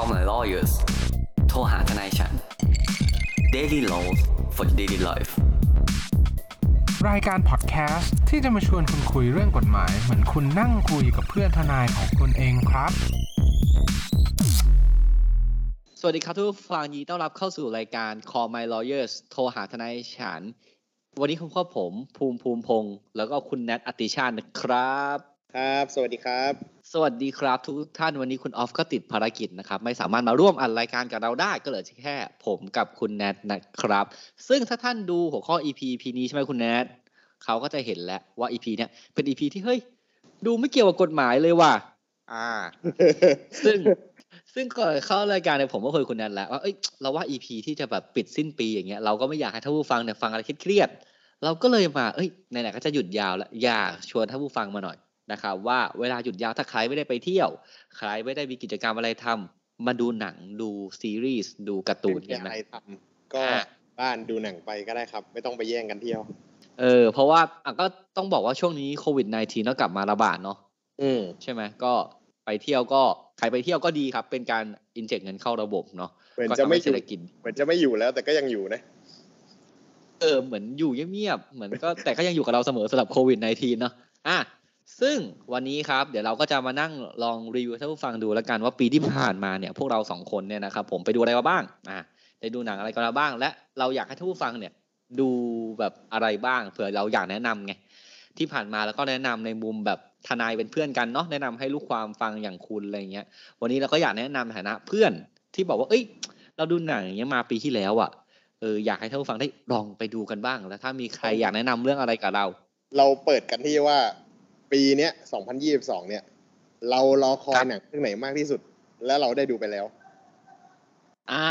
Call my lawyers โทรหาทนายฉัน Daily Laws for Daily Life รายการพอดแคสต์ที่จะมาชวนคุณคุยเรื่องกฎหมาย เหมือนคุณนั่งคุยกับเพื่อนทนายของคุณเองครับ สวัสดีครับทุกฟังยินดีต้อนรับเข้าสู่รายการ Call My Lawyers โทรหาทนายฉัน วันนี้คุณพ่อผมภูมิภูมิพงศ์แล้วก็คุณแนทอติชาตินะครับ ครับ สวัสดีครับ สวัสดีครับทุกท่านวันนี้คุณออฟก็ติดภารกิจนะครับ ไม่สามารถมาร่วมอัดรายการกับเราได้ก็เหลือแค่ผมกับคุณแนทนะครับ ซึ่งถ้าท่านดูหัวข้อ EP EP นี้ใช่ไหมคุณแนทเขาก็จะเห็นแล้วว่า EP เนี่ยเป็น EP ที่เฮ้ย ดูไม่เกี่ยวกับกฎหมายเลยว่ะอ่า ซึ่งซึ่งก่อนเข้ารายการเนี่ยผมก็เคยคุณแนทแล้วว่าเอ้ยเราว่า EP ที่จะแบบปิดสิ้นปีอย่างเงี้ยเราก็ไม่อยากให้ท่านผู้ฟังเนี่ยฟังอะไรเครียดๆเราก็เลยมาเอ้ยไหนๆก็จะหยุดยาวแล้วอยากชวนท่านผู้ฟังมาหน่อย นะครับว่าเวลาหยุดยาวถ้าใครไม่ได้ไปเที่ยว ใครไม่ได้มีกิจกรรมอะไรทำมาดูหนังดูซีรีส์ดูการ์ตูนไม่กันมีไหมอะไรทำก็อะบ้านดูหนังไปก็ได้ครับ ไม่ต้องไปแย่งกันเที่ยว เออ เพราะว่าอะก็ต้องบอกว่าช่วงนี้โควิด -19 ก็กลับมาระบาดเนาะอืมใช่ไหมก็ไปเที่ยวก็ใครไปเที่ยวก็ดีครับ เป็นการอินเจกเงินเข้าระบบเนาะเหมือนก็จะทำไม่ให้อเศรยู่ษฐกิจเหมือนจะไม่อยู่แล้วแต่ก็ยังอยู่นะเออเหมือนอยู่เงียบๆเหมือนก็แต่ก็ยังอยู่กับเราเสมอสำหรับโควิด -19 เนาะอะ ซึ่งวันนี้ครับเดี๋ยวเราก็จะมานั่งลองรีวิวท่านผู้ฟังดูแล้วกันว่าปีที่ผ่านมาเนี่ยพวกเราสองคนเนี่ยนะครับผมไปดูอะไรมาบ้างอะได้ดูหนังอะไรกันมาบ้าง และเราอยากให้ท่านผู้ฟังเนี่ยดูแบบอะไรบ้างเผื่อเราอยากแนะนำไงที่ผ่านมาแล้วก็แนะนำในมุมแบบทนายเป็นเพื่อนกันเนาะแนะนำให้ลูกความฟังอย่างคุณอะไรเงี้ย วันนี้เราก็อยากแนะนำในฐานะเพื่อนที่บอกว่าเอ้ย เราดูหนังอย่างเงี้ยมาปีที่แล้วอะเอออยากให้ท่านผู้ฟังได้ลองไปดูกันบ้าง แล้วถ้ามีใครอยากแนะนำเรื่องอะไรกับเรา เราเปิดกันที่ว่า ปีเนี้ย2022เนี่ย เรารอคอครัยบหนังเรื่องไหนมากที่สุด แล้วเราได้ดูไปแล้ว อ่า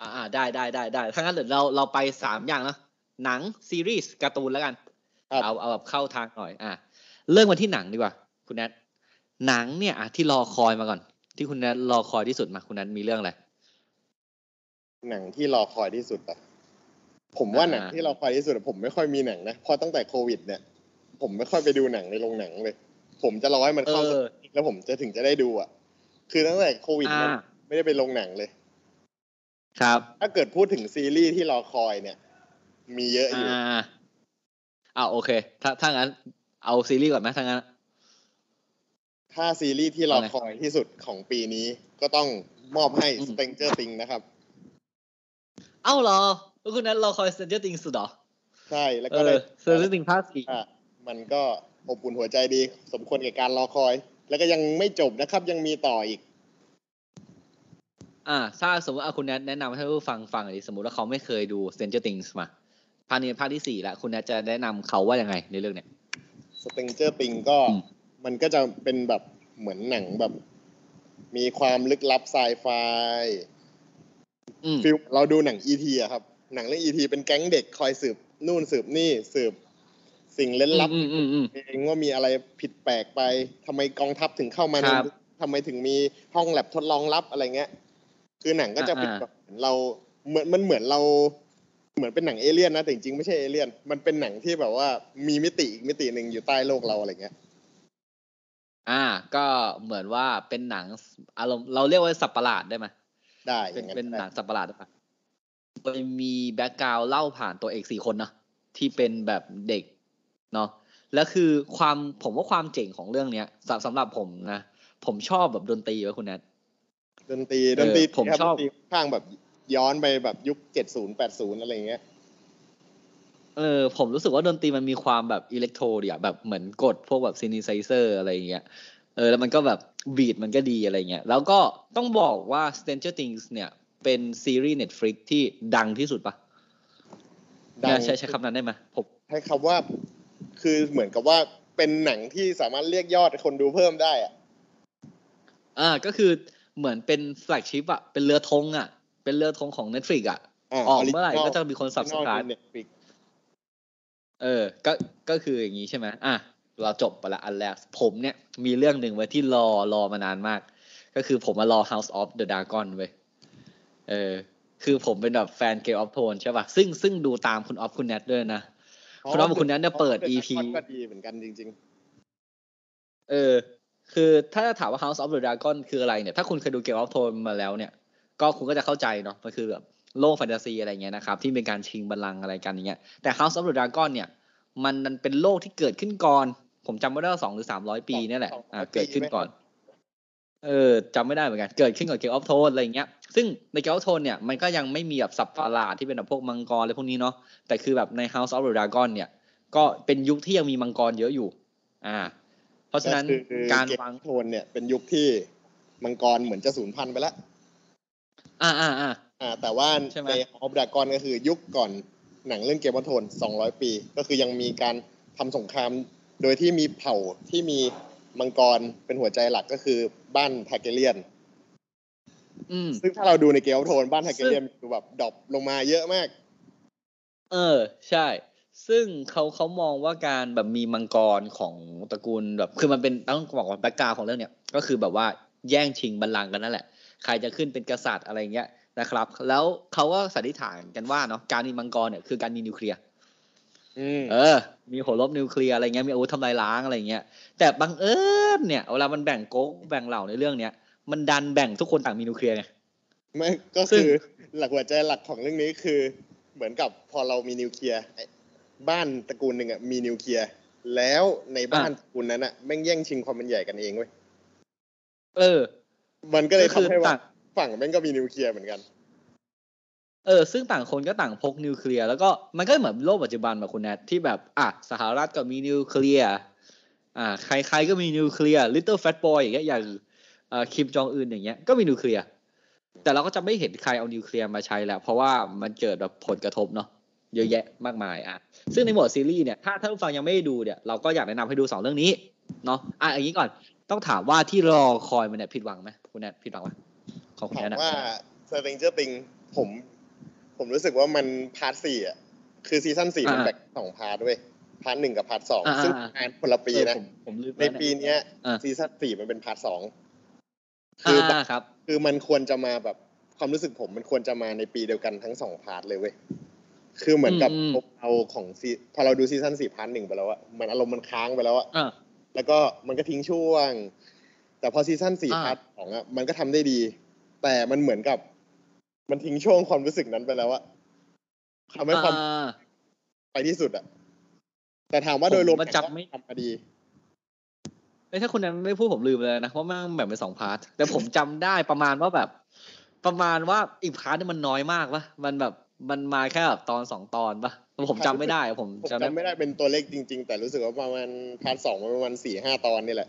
อ่าได้ได้ได้ได้ถ้างั้นเดี๋ยวเราเราไปสามอย่างนะหนังซีรีส์การ์ตูนแล้วกันครับเอาเอาแบบเข้าทางหน่อย อะเริ่มกันที่หนังดีกว่า คุณแนทหนังเนี่ยอะที่รอคอยมาก่อน ที่คุณแนทรอคอยที่สุดมาคุณแนทมีเรื่องอะไรหนังที่รอคอยที่สุดอะผมว่าอ่าหนังที่รอคอยที่สุดอะผมไม่ค่อยมีหนังนะเพราะตั้งแต่โควิดเนี่ย ผมไม่ค่อยไปดูหนังในโรงหนังเลย ผมจะรอให้มันเอเข้าสักอทีแล้วผมจะถึงจะได้ดูอะคือตั้งแต่โควิดอ่าเนี่ยไม่ได้ไปโรงหนังเลย ครับ ถ้าเกิดพูดถึงซีรีส์ที่รอคอยเนี่ย มีเยอะอยู่อ่าอ่าโอเค ถ้าถ้างั้น เอาซีรีส์ก่อนไหมถ้างั้น ถ้าซีรีส์ที่รอเอาไงคอยที่สุดของปีนี้ก็ต้องมอบให้อืม Stranger Things นะครับ เอ้าเหรอแล้วคุณแนทรอคอย Stranger Things สุดเหรอ ใช่ แล้วเอก็ได้อ Stranger Things ภาคสี่อะ มันก็อบอุ่นหัวใจดี สมควรแก่การรอคอย แล้วก็ยังไม่จบนะครับ ยังมีต่ออีก อ่า ถ้าสมมติเอาคุณแนทแนะนำให้ผู้ฟังฟังหน่อยดิสมมติว่าเขาไม่เคยดู Stranger Things มาภาคนี้ภาคที่สี่แล้วคุณแนทจะแนะนำเขาว่ายังไงในเรื่องเนี้ย Stranger Things ก็อืม มันก็จะเป็นแบบเหมือนหนังแบบ มีความลึกลับไซไฟ อืม feel เราดูหนัง E.T. อะครับ หนังเรื่อง E.T. เป็นแก๊งเด็กคอยสืบนู่นสืบนี่สืบ สิ่งเร้นลับอืมอืมอืมเองว่ามีอะไรผิดแปลกไปทำไมกองทัพถึงเข้ามาในครับทำไมถึงมีห้องแลบทดลองลับอะไรเงี้ย คือหนังก็จะเป็นอ่าแบบเหมือนเราเหมือนมันเหมือนเราเหมือนเป็นหนังเอเลี่ยนนะแต่จริงๆไม่ใช่เอเลี่ยน มันเป็นหนังที่แบบว่ามีมิติอีกมิติหนึ่งอยู่ใต้โลกเราอะไรเงี้ย อ่า ก็เหมือนว่าเป็นหนังอารมณ์เราเรียกว่าสับประหลาดได้ไหมได้อเป็นย่างนั้นเป็นหนังได้สับประหลาดได้ปะโดยมีแบ็กกราวเล่าผ่านตัวเอกสี่คนเนาะที่เป็นแบบเด็ก เนาะแล้วคือความผมว่าความเจ๋งของเรื่องเนี้ยสำสำหรับผมนะผมชอบแบบดนตรีว่ะคุณแนทดนตรีเออดนตรีผมครับชอบดนตรีข้างแบบย้อนไปแบบยุคเจ็ดศูนย์แปดศูนย์อะไรเงี้ยเออผมรู้สึกว่าดนตรีมันมีความแบบ electro ดีอะแบบเหมือนกดพวกแบบ synthesizer อะไรอย่างเงี้ยเออแล้วมันก็แบบ beat มันก็ดีอะไรเงี้ยแล้วก็ต้องบอกว่า Stranger Things เนี่ย เป็นซีรีส์ Netflix ที่ดังที่สุดปะดังใช้ใช้คำนั้นได้ไหมผมให้คำว่า คือเหมือนกับว่าเป็นหนังที่สามารถเรียกยอดคนดูเพิ่มได้อะอ่าก็คือเหมือนเป็นแฟลกชิพอะเป็นเรือธงอะเป็นเรือธงของ Netflix อะาออกเมื่อไหร่ original ก็จะมีคน subscribe Netflix เออ ก็ก็คืออย่างนี้ใช่ไหมอะเราจบไปละอันแรกผมเนี่ยมีเรื่องหนึ่งไว้ที่รอรอมานานมาก ก็คือผมมารอ House of the Dragon เว้ยเออ คือผมเป็นแบบแฟน Game of Thrones ใช่ป่ะซึ่งซึ่งดูตามคุณออฟคุณแนทด้วยนะ คุณออฟกับคุณแนทเนี่ยเปิด EP ก็ดีเหมือนกันจริงเออ คือถ้าถามว่า House of the Dragon คืออะไรเนี่ย ถ้าคุณเคยดู Game of Thrones มาแล้วเนี่ย ก็คุณก็จะเข้าใจเนาะ มันคือแบบโลกแฟนตาซีอะไรเงี้ยนะครับ ที่เป็นการชิงบัลลังก์อะไรกันอย่างเงี้ย แต่ House of the Dragon เนี่ย มันมันเป็นโลกที่เกิดขึ้นก่อน ผมจำไม่ได้ว่าสองหรือสามร้อยปีเนี่ยแหละ อ่า เกิดขึ้นก่อน เออจำไม่ได้เหมือนกัน เกิดขึ้นก่อน Game of Thrones อะไรเงี้ย ซึ่งใน Game of Thrones เนี่ยมันก็ยังไม่มีแบบสับประหลาดที่เป็นแบบพวกมังกรอะไรพวกนี้เนาะแต่คือแบบใน House of the Dragon เนี่ย ก็เป็นยุคที่ยังมีมังกรเยอะอยู่ อ่า เพราะฉะนั้นคือการเกมวางโทนเนี่ยเป็นยุคที่มังกรเหมือนจะสูญพันธุ์ไปแล้วอ่าอ่าอ่าอ่า แต่ว่าใช่ไหมในออฟดากอนก็คือยุคก่อนหนังเรื่อง Game of Thrones 200ปี ก็คือยังมีการทำสงคราม โดยที่มีเผ่าที่มีมังกรเป็นหัวใจหลักก็คือบ้าน Targaryen อืม ซึ่งถ้าเราดูใน Game of Thrones บ้าน Targaryen ดูแบบ drop ลงมาเยอะมาก เออ ใช่ ซึ่งเขาเขามองว่าการแบบมีมังกรของตระกูลแบบ คือมันเป็นต้องบอกว่า background ของเรื่องเนี้ยก็คือแบบว่าแย่งชิงบัลลังก์กันนั่นแหละ ใครจะขึ้นเป็นกษัตริย์อะไรเงี้ยนะครับ แล้วเขาก็สันนิษฐานกันว่าเนาะการมีมังกรเนี่ยคือการมีนิวเคลียร์อืมเออ มีโหรบนิวเคลียร์อะไรเงี้ย มีอาวุธทำลายล้างอะไรเงี้ย แต่บังเอิญเนี่ย เวลามันแบ่งโก๊กแบ่งเหล่าในเรื่องเนี้ย มันดันแบ่งทุกคนต่างมีนิวเคลียร์ไงไม่ก็ซึ่คืงอหลักหัวใจหลักของเรื่องนี้คือ เหมือนกับพอเรามีนิวเคลียร์ไอ้บ้านตระกูลหนึ่งอะมีนิวเคลียร์แล้วในบ้านตระกูลนั้นอะแม่งแย่งชิงความเป็นใหญ่กันเองเว้ยเออ มันก็เลยก็คือทำให้ว่าต่างฝั่งแม่งก็มีนิวเคลียร์เหมือนกัน เออ ซึ่งต่างคนก็ต่างพกนิวเคลียร์แล้วก็มันก็เหมือนโลกปัจจุบันแบบคุณแนทที่แบบ อะสหรัฐก็มีนิวเคลียร์อ่า ใครๆก็มีนิวเคลียร์ Little Fat Boy อย่างเงี้ยอย่างเอ่อ คิมจองอึนอย่างเงี้ยก็มีนิวเคลียร์แต่เราก็จะไม่เห็นใครเอานิวเคลียร์มาใช้แล้ว เพราะว่ามันเกิดแบบผลกระทบเนาะเยอะแยะมากมายอะซึ่งในหมวดซีรีส์เนี่ยถ้าท่านผู้ฟังยังไม่ได้ดูเนี่ยเราก็อยากแนะนำให้ดูสองเรื่องนี้เนาะอะอย่างนี้ก่อนต้องถามว่าที่รอคอยมันเนี่ยผิดหวังไหมคุณแนทผิดหวังไหมของคุณถามแนมทอะว่า Stranger Things ผมผมรู้สึกว่ามัน part สี่อะคือ season สี่มันอ่าแบ่งสอง part ด้วย part หนึ่งกับ part สองอ่าซึ่งอ่าฉายคนละปีนะเออผมผมลืมในแล้วเยปีเนี้ยอ่า season สี่มันเป็น part สอง คือออ่าครับ คือมันควรจะมาแบบความรู้สึกผมมันควรจะมาในปีเดียวกันทั้งสอง part เลยเว้ยคือเหมือนกับอืมเอาของซีพอเราดู season สี่ part หนึ่งไปแล้วอะมันอารมณ์มันค้างไปแล้วอะอ่าแล้วก็มันก็ทิ้งช่วง แต่พอ season สี่อ่า part สองอะมันก็ทำได้ดี แต่มันเหมือนกับ มันทิ้งช่วงความรู้สึกนั้นไปแล้วอะทำให้ความอ่าไปที่สุดอะแต่ถามว่าโดยรวมผมว่าจำไม่ทำมาดี เอ้ยถ้าคุณแนทไม่พูดผมลืมเลยนะเพราะมันแบ่งเป็นสอง part แต่ผมจำได้ประมาณว่าแบบ ประมาณว่าอีก part นึงมันน้อยมากปะมันแบบมันมาแค่แบบตอนสองตอนปะผมจำไม่ได้ผมผมจำได้จำไม่ได้เป็นตัวเลขจริง ๆ แต่รู้สึกว่าประมาณ part สองประมาณสี่ห้าตอนนี่แหละ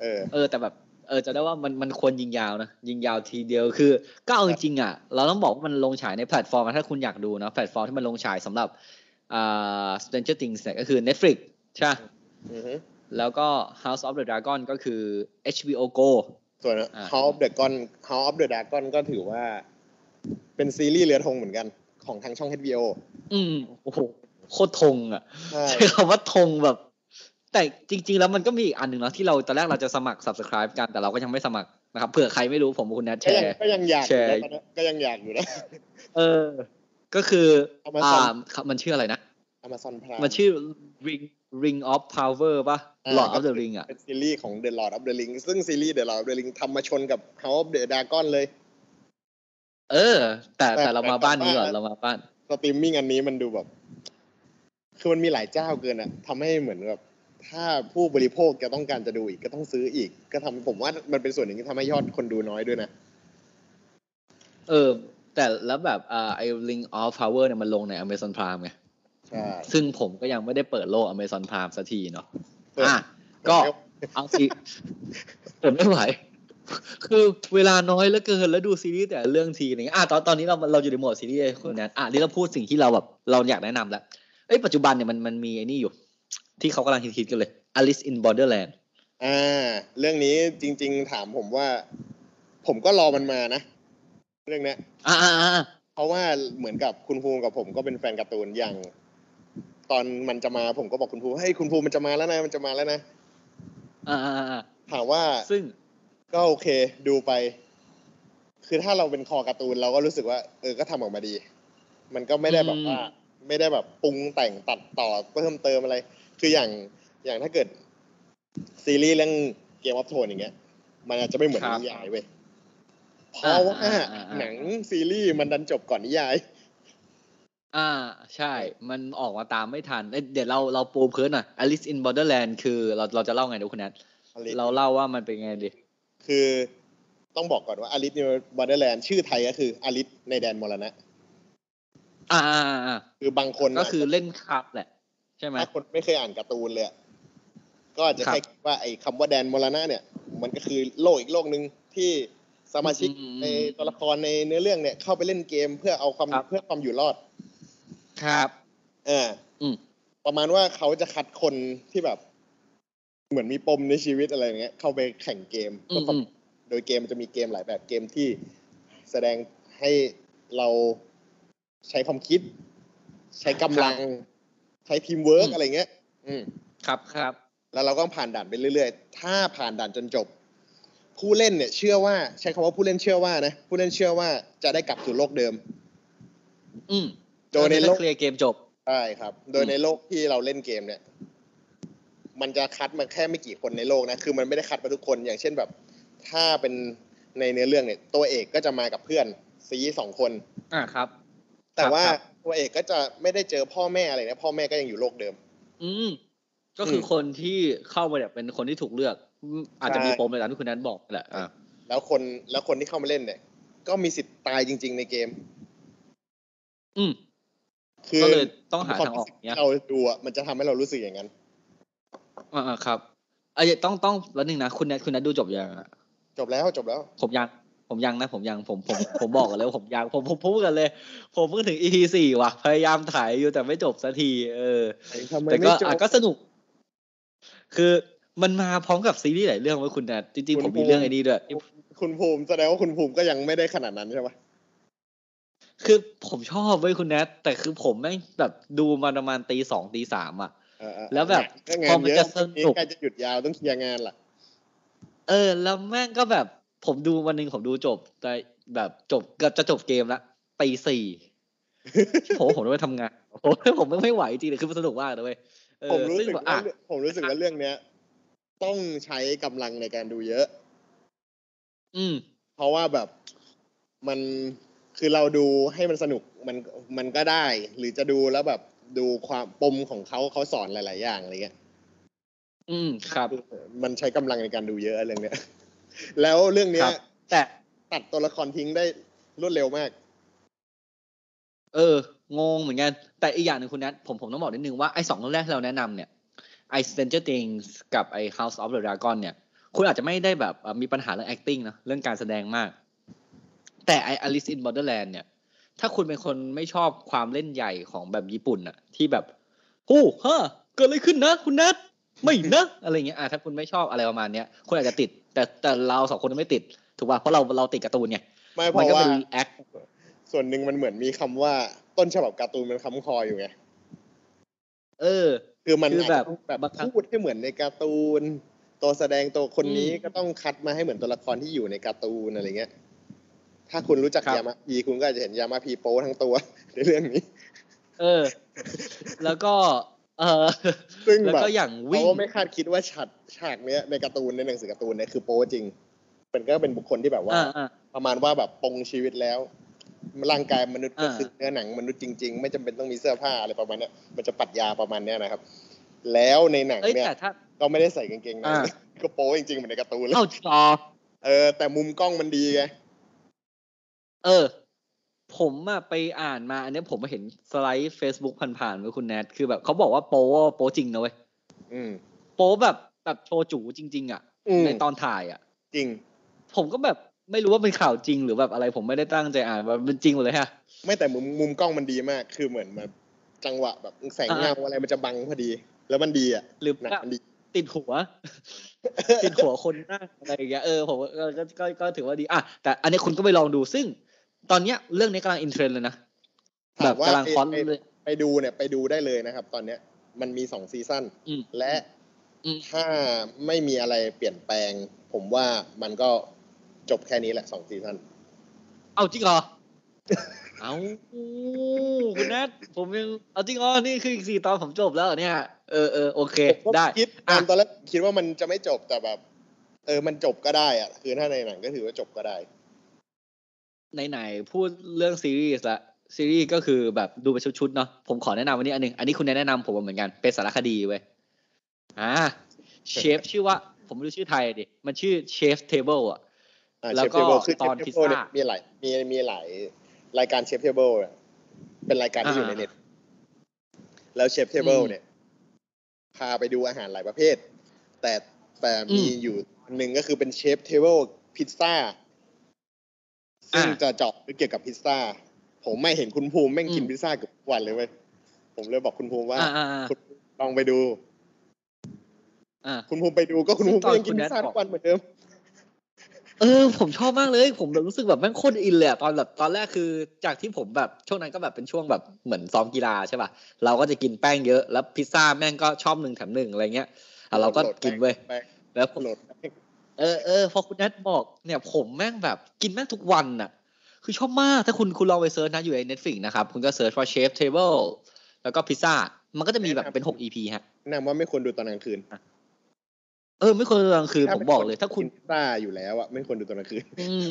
เออ เออแต่แบบเออจะได้ว่ามันมันควรยิงยาวนะยิงยาวทีเดียวคือก็เอาจริงๆอะ เราต้องบอกว่ามันลงฉายในแพลตฟอร์มอะถ้าคุณอยากดูนะแพลตฟอร์มที่มันลงฉายสำหรับอ่า Stranger Things เนี่ยก็คือ Netflix ใช่ปะอือฮึ แล้วก็ House of the Dragon ก็คือ HBO Go ส่วนอ่า House of the Dragon House of the Dragon ก็ถือว่า เป็นซีรีส์เรือธงเหมือนกัน ของทางช่อง HBO อืมโอ้โหโคตรทงอะใช่ใช้คำว่าธงแบบ แต่จริง ๆ แล้วมันก็มีอีกอันหนึ่งเนาะที่เราตอนแรกเราจะสมัคร subscribe กันแต่เราก็ยังไม่สมัครนะครับเผื่อใครไม่รู้ผมกับคุณแนทแชก็ยังร์ก็ยังอยากอแชยู่ร์นะตอนนี้ก็ยังอยากอยู่นะเออ ก็คือ Amazon อ่าครับมันชื่ออะไรนะ Amazon Prime มันชื่อ ring ring of power ป่ะอ่า Lord of the Ring อะเป็นซีรีส์ของ The Lord of the Ring ซึ่งซีรีส์ The Lord of the Ring ทำมาชนกับ House of the Dragon เลย เออ แต่แต่แต่เรามาบ้านนี้ก่อนแต่ว่าเรามาบ้านสตรีมมิ่งอันนี้มันดูแบบ คือมันมีหลายเจ้าเกินอะทำให้เหมือนแบบถ้าผู้บริโภคจะต้องการจะดูอีกก็ต้องซื้ออีก ก็ทำผมว่ามันเป็นส่วนหนึ่งที่ทำให้ยอดคนดูน้อยด้วยนะ เออ แต่แล้วแบบอ่าไอ้ ring of power เนี่ยมันลงใน Amazon Prime ไง ใช่ซึ่งผมก็ยังไม่ได้เปิดโลก Amazon Prime สักทีเนาะเปิดอะก็เอาสิเปิดไม่ไหวคือเวลาน้อยเหลือเกินแล้วดูซีรีส์แต่เรื่องทีนึงอะตอนตอนนี้เราเราอยู่ในโหมดซีรีส์คุณแนทอะนี่เราพูดสิ่งที่เราแบบเราอยากแนะนำแล้วเอ้ยปัจจุบันเนี่ยมันมันมีไอ้นี่อยู่ ที่เขากำลังฮิตๆกันเลย Alice in Borderland อ่าเรื่องนี้จริง ๆ ถามผมว่า ผมก็รอมันมานะ เรื่องเนี้ยอ่าอ่าอ่าเพราะว่าเหมือนกับคุณภูมิกับผมก็เป็นแฟนการ์ตูนอย่าง ตอนมันจะมาผมก็บอกคุณภูมิเฮ้ยคุณภูมิมันจะมาแล้วนะมันจะมาแล้วนะอ่าอ่าอ่าถามว่าซึ่งก็โอเคดูไป คือถ้าเราเป็นคอการ์ตูนเราก็รู้สึกว่า เออก็ทำออกมาดี มันก็ไม่ได้แบบว่า ไม่ได้แบบปรุงแต่งตัดต่อเพิ่มเติมอะไร คืออย่างอย่างถ้าเกิด ซีรีส์เรื่องเกมออฟโทนอย่างเงี้ย มันอาจจะไม่เหมือนครับนิยายเว้ยเพราะว่าอ่าอ่าอ่าหนังซีรีส์มันดันจบก่อนนิยาย อ่าใช่ มันออกมาตามไม่ทันเอ้ยเดี๋ยวเราเราปูพื้นหน่อย Alice in Borderland คือเราเราจะเล่าไงดูคุณแนท Alice เราเล่าว่ามันเป็นไงดิ คือต้องบอกก่อนว่า Alice in Borderland ชื่อไทยก็คืออลิสในแดนมรณะอ่าอ่าอ่าอ่าคือบางคนก็คือเล่นครับแหละ ใช่ไหมถ้าคนไม่เคยอ่านการ์ตูนเลยอะก็อาจจะครับแค่คิดว่าไอ้คำว่าแดนมรณะเนี่ย มันก็คือโลกอีกโลกหนึ่งที่สมาชิกอืมในตัวละครในเนื้อเรื่องเนี่ยเข้าไปเล่นเกมเพื่อเอาความครับเพื่อความอยู่รอด ครับเอออืมประมาณว่าเขาจะคัดคนที่แบบ เหมือนมีปมในชีวิตอะไรอย่างเงี้ย เข้าไปแข่งเกมอืเพื่อความอืมโดยเกมมันจะมีเกมหลายแบบเกมที่แสดงให้เราใช้ความคิด ใช้กำลัง ใช้ทีมเวิร์กอืมอะไรเงี้ย อืมครับครับ แล้วเราก็ผ่านด่านไปเรื่อยๆ ถ้าผ่านด่านจนจบ ผู้เล่นเนี่ย เชื่อว่า ใช้คำว่าผู้เล่นเชื่อว่านะผู้เล่นเชื่อว่าจะได้กลับสู่โลกเดิม อืม โดยในโลกเคลียร์เกมจบใช่ครับ โดยในโลกที่เราเล่นเกมเนี่ย มันจะคัดมาแค่ไม่กี่คนในโลกนะคือมันไม่ได้คัดมาทุกคนอย่างเช่นแบบ ถ้าเป็นในเนื้อเรื่องเนี่ย ตัวเอกก็จะมากับเพื่อนซีสองคน อ่าครับ แต่ว่าครับตัวเอกก็จะไม่ได้เจอพ่อแม่อะไรนะพ่อแม่ก็ยังอยู่โลกเดิม อืมก็คืออมคนที่เข้ามาเนี่ยเป็นคนที่ถูกเลือกอืมอาจจะใช่มีปมในตามที่คุณแนทบอกแหละอ่าแล้วคนแล้วคนที่เข้ามาเล่นเนี่ย ก็มีสิทธิ์ตายจริง ๆ ในเกม อืม คือก็เลยต้องหาทางออกควมรู้สึเนี้ยที่เราดูอะมันจะทำให้เรารู้สึกอย่างนั้นอ่าอ่าครับไอ้ยต้องต้องแล้วหนึ่งนะคุณแนทคุณแนทดูจบยังอะจบแล้วจบแล้ว ผมยังผมยังนะผมยังผมผมผมบอกกันเลยว่าผมยังผมผมพูดกันเลย ผมเพิ่งถึง EP สี่ว่ะพยายามถ่ายอยู่แต่ไม่จบสักที เออทำไมแต่ไม่ก็จบอะก็สนุก คือมันมาพร้อมกับซีรีส์หลายเรื่องไว้ยคุณแนทจริงๆคุผณมมีเรื่องภูมิไอ้นี้ด้วยคุณภูมิแสดงว่าคุณภูมิก็ยังไม่ได้ขนาดนั้นใช่ไหม คือผมชอบเว้ยคุณแนทแต่คือผมแม่งแบบดูมาประมาณตีสองตีสามอะเออเออแล้วแบบก็งาพอนมันเยอะจะสนุกใกล้จะหยุดยาวต้องเคลียร์งานล่ะ เออ แล้วแม่งก็แบบ ผมดูวันหนึ่งผมดูจบแต่แบบจบเกือบจะจบเกมละตีสี่ผมว่าผมต้องไปทำงานผมผมไม่ไหวจริงเลยคือมันสนุกมากเลยเว้ยเออผมรู้ซึ่งสึกแบบว่าอะผมรู้สึกว่าเรื่องเนี้ย ต้องใช้กำลังในการดูเยอะ อืม เพราะว่าแบบมัน คือเราดูให้มันสนุกมันมันก็ได้ หรือจะดูแล้วแบบดูความปมของเขาเขาสอนหลาย ๆ อย่างอะไรเงี้ยอืมครับ มันใช้กำลังในการดูเยอะเรื่องเนี้ย แล้วเรื่องเนี้คยรับแต่ตัดตัวละครทิ้งได้รวดเร็วมาก เอองงเหมือนกัน แต่อีกอย่างหนึ่งคุณนัทผมผมต้องบอกนิดนึงว่าไอ้สองเรื่องแรกที่เราแนะนำเนี่ยไอ้ Stranger Things กับไอ้ House of the Dragon เนี่ย คุณอาจจะไม่ได้แบบเอ่อมีปัญหาเรื่อง acting นะเรื่องการแสดงมาก แต่ไอ้ Alice in Borderland เนี่ย ถ้าคุณเป็นคนไม่ชอบความเล่นใหญ่ของแบบญี่ปุ่นอะที่แบบโอ้ฮะเกิดอะไรขึ้นนะ คุณนัทไม่นะอะไรเงี้ยอะถ้าคุณไม่ชอบอะไรประมาณเนี้ยคุณอาจจะติด แต่แต่เราสองคนไม่ติด ถูกป่ะเพราะเราเราติดการ์ตูนไงไม่เพมันราะก็ว่าเป็น react ส่วนหนึ่งมันเหมือนมีคำว่าต้นฉบับการ์ตูนมันค้ำคออยู่ไงเออ คือมันคือแบบอาจจะต้องแบบบางครั้งพูดให้เหมือนในการ์ตูน ตัวแสดงตัวคนนี้อืมก็ต้องคัดมาให้เหมือนตัวละครที่อยู่ในการ์ตูนอะไรเงี้ย ถ้าคุณรู้จักครับยามาพีคุณก็อาจจะเห็นยามาพีโป้ทั้งตัวในเรื่องนี้ เออ แล้วก็ เออซึ่งแล้วแบบก็อย่างเขาวิ่งก็ไม่คาดคิดว่าฉากฉากเนี้ยในการ์ตูนในหนังสือการ์ตูนเนี่ยคือโป้จริง เป็นก็เป็นบุคคลที่แบบว่าอ่าอ่าประมาณว่าแบบปลงชีวิตแล้วร่างกายมนุษย์ก็อ่าคือเนื้อหนังมนุษย์จริง ๆ ไม่จำเป็นต้องมีเสื้อผ้าอะไรประมาณเนี้ยมันจะปรัดยาประมาณเนี้ยนะครับ แล้วในหนังเอ้ยเนี่ยแต่ถ้าก็ไม่ได้ใส่กางเกงในอ่าก็โป้จริงๆเหมือนในการ์ตูนเลยเข้าจอเออแต่มุมกล้องมันดีไง เออ ผมอะไปอ่านมาอันเนี้ยผมมาเห็นสไลด์ Facebook ผ่านๆไว้คุณแนทคือแบบเขาบอกว่าโป๊ว่าโป๊จริงนะเว้ยอืมโป๊แบบแบบโชว์จูจริง ๆ อะอืมในตอนถ่ายอะ จริง ผมก็แบบไม่รู้ว่าเป็นข่าวจริงหรือแบบอะไร ผมไม่ได้ตั้งใจอ่านว่าเป็นจริงหมดเลยฮะ ไม่แต่มุมมุมกล้องมันดีมาก คือเหมือนแบบจังหวะแบบแสงเงาอะไรมันจะบังพอดี แล้วมันดีอะหรือหนังว่ามันดีติดหัว ติดหัวคนนั่งอะไรอย่างเงี้ยเออผมว่าเออก็ก็ก็ถือว่าดีอะแต่อันนี้คุณก็ไปลองดูซึ่ง ตอนเนี้ยเรื่องนี้กำลังอินเทรนด์เลยนะถามแบบว่ากำลังไปคอนไปเลยไปดูเนี่ยไปดูได้เลยนะครับ ตอนเนี้ยมันมีสองซีซั่นอืมและอืมถ้าไม่มีอะไรเปลี่ยนแปลง ผมว่ามันก็จบแค่นี้แหละสองซีซั่นเอาจริงเหรอเอาคุณนัทผมยังเอาจริงเหรอนี่คืออีกสี่ตอนผมจบแล้วเหรอเนี่ยเออเออโอเคผมก็ได้คิดอะตอนแรกคิดว่ามันจะไม่จบแต่แบบ เออมันจบก็ได้อะคือถ้าในหนังก็ถือว่าจบก็ได้ ไหนๆพูดเรื่องซีรีส์ละซีรีส์ก็คือแบบดูเป็นชุดๆเนาะผมขอแนะนำวันนี้อันหนึง อันนี้คุณแนะนำผมมาเหมือนกันเป็นสารคดีเว้ยอ่าเชฟชื่อว่า ผมไม่รู้ชื่อไทยดิ มันชื่อ Chef's Table อะอ่าแล้ว Chef's Table ก็คือตอน Chef's Table พิซซ่าเนี่ยมีหลายมีมีหลายรายการ Chef's Table เป็นรายการที่อยู่ในอ่าเน็ตแล้ว Chef's Table อืมเนี่ย พาไปดูอาหารหลายประเภท แต่แต่มีอืมอยู่อันหนึ่งก็คือเป็น Chef's Table พิซซ่า ซึ่งอ่าจะเจาะลึกเกี่ยวกับพิซซ่า ผมไม่เห็นคุณภูมิแม่งกินอืมพิซซ่าเกือบทุกวันเลยเว้ยผมเลยบอกคุณภูมิว่าอ่าอ่าอ่าคุณลองไปดูอ่าคุณภูมิไปดูก็ซึ่งตอนคุณแนทบอกคุณภูมิตอนก็ยังกินคุณแนพิทซซ่าทุกวันเหมือนเดิมเออผมชอบมากเลย ผมแบบรู้สึกแบบแม่งโคตรอินเลยอะตอนแบบตอนแรกคือ จากที่ผมแบบช่วงนั้นก็แบบเป็นช่วงแบบเหมือนซ้อมกีฬาใช่ป่ะเราก็จะกินแป้งเยอะแล้วพิซซ่าแม่งก็ชอบหนึ่งแถมหนึ่งอะไรเงี้ยอะเราก็กินเว้ยแป้งแล้วผมโหลดแป้ง เออเออพอคุณแนทบอกเนี่ยผมแม่งแบบกินแม่งทุกวันน่ะคือชอบมากถ้าคุณคุณลองไป search นะอยู่ใน Netflix นะครับ คุณก็ search ว่า Chef's Table แล้วก็พิซซ่า มันก็จะมีแบบเป็นหก EP ฮะแนะนำว่าไม่ควรดูตอนกลางคืน เออ ไม่ควรดูกลางคืน ผมบอกเลย ถ้าคุณนพิซซ่าอยู่แล้วอะไม่ควรดูตอนกลางคืนอืม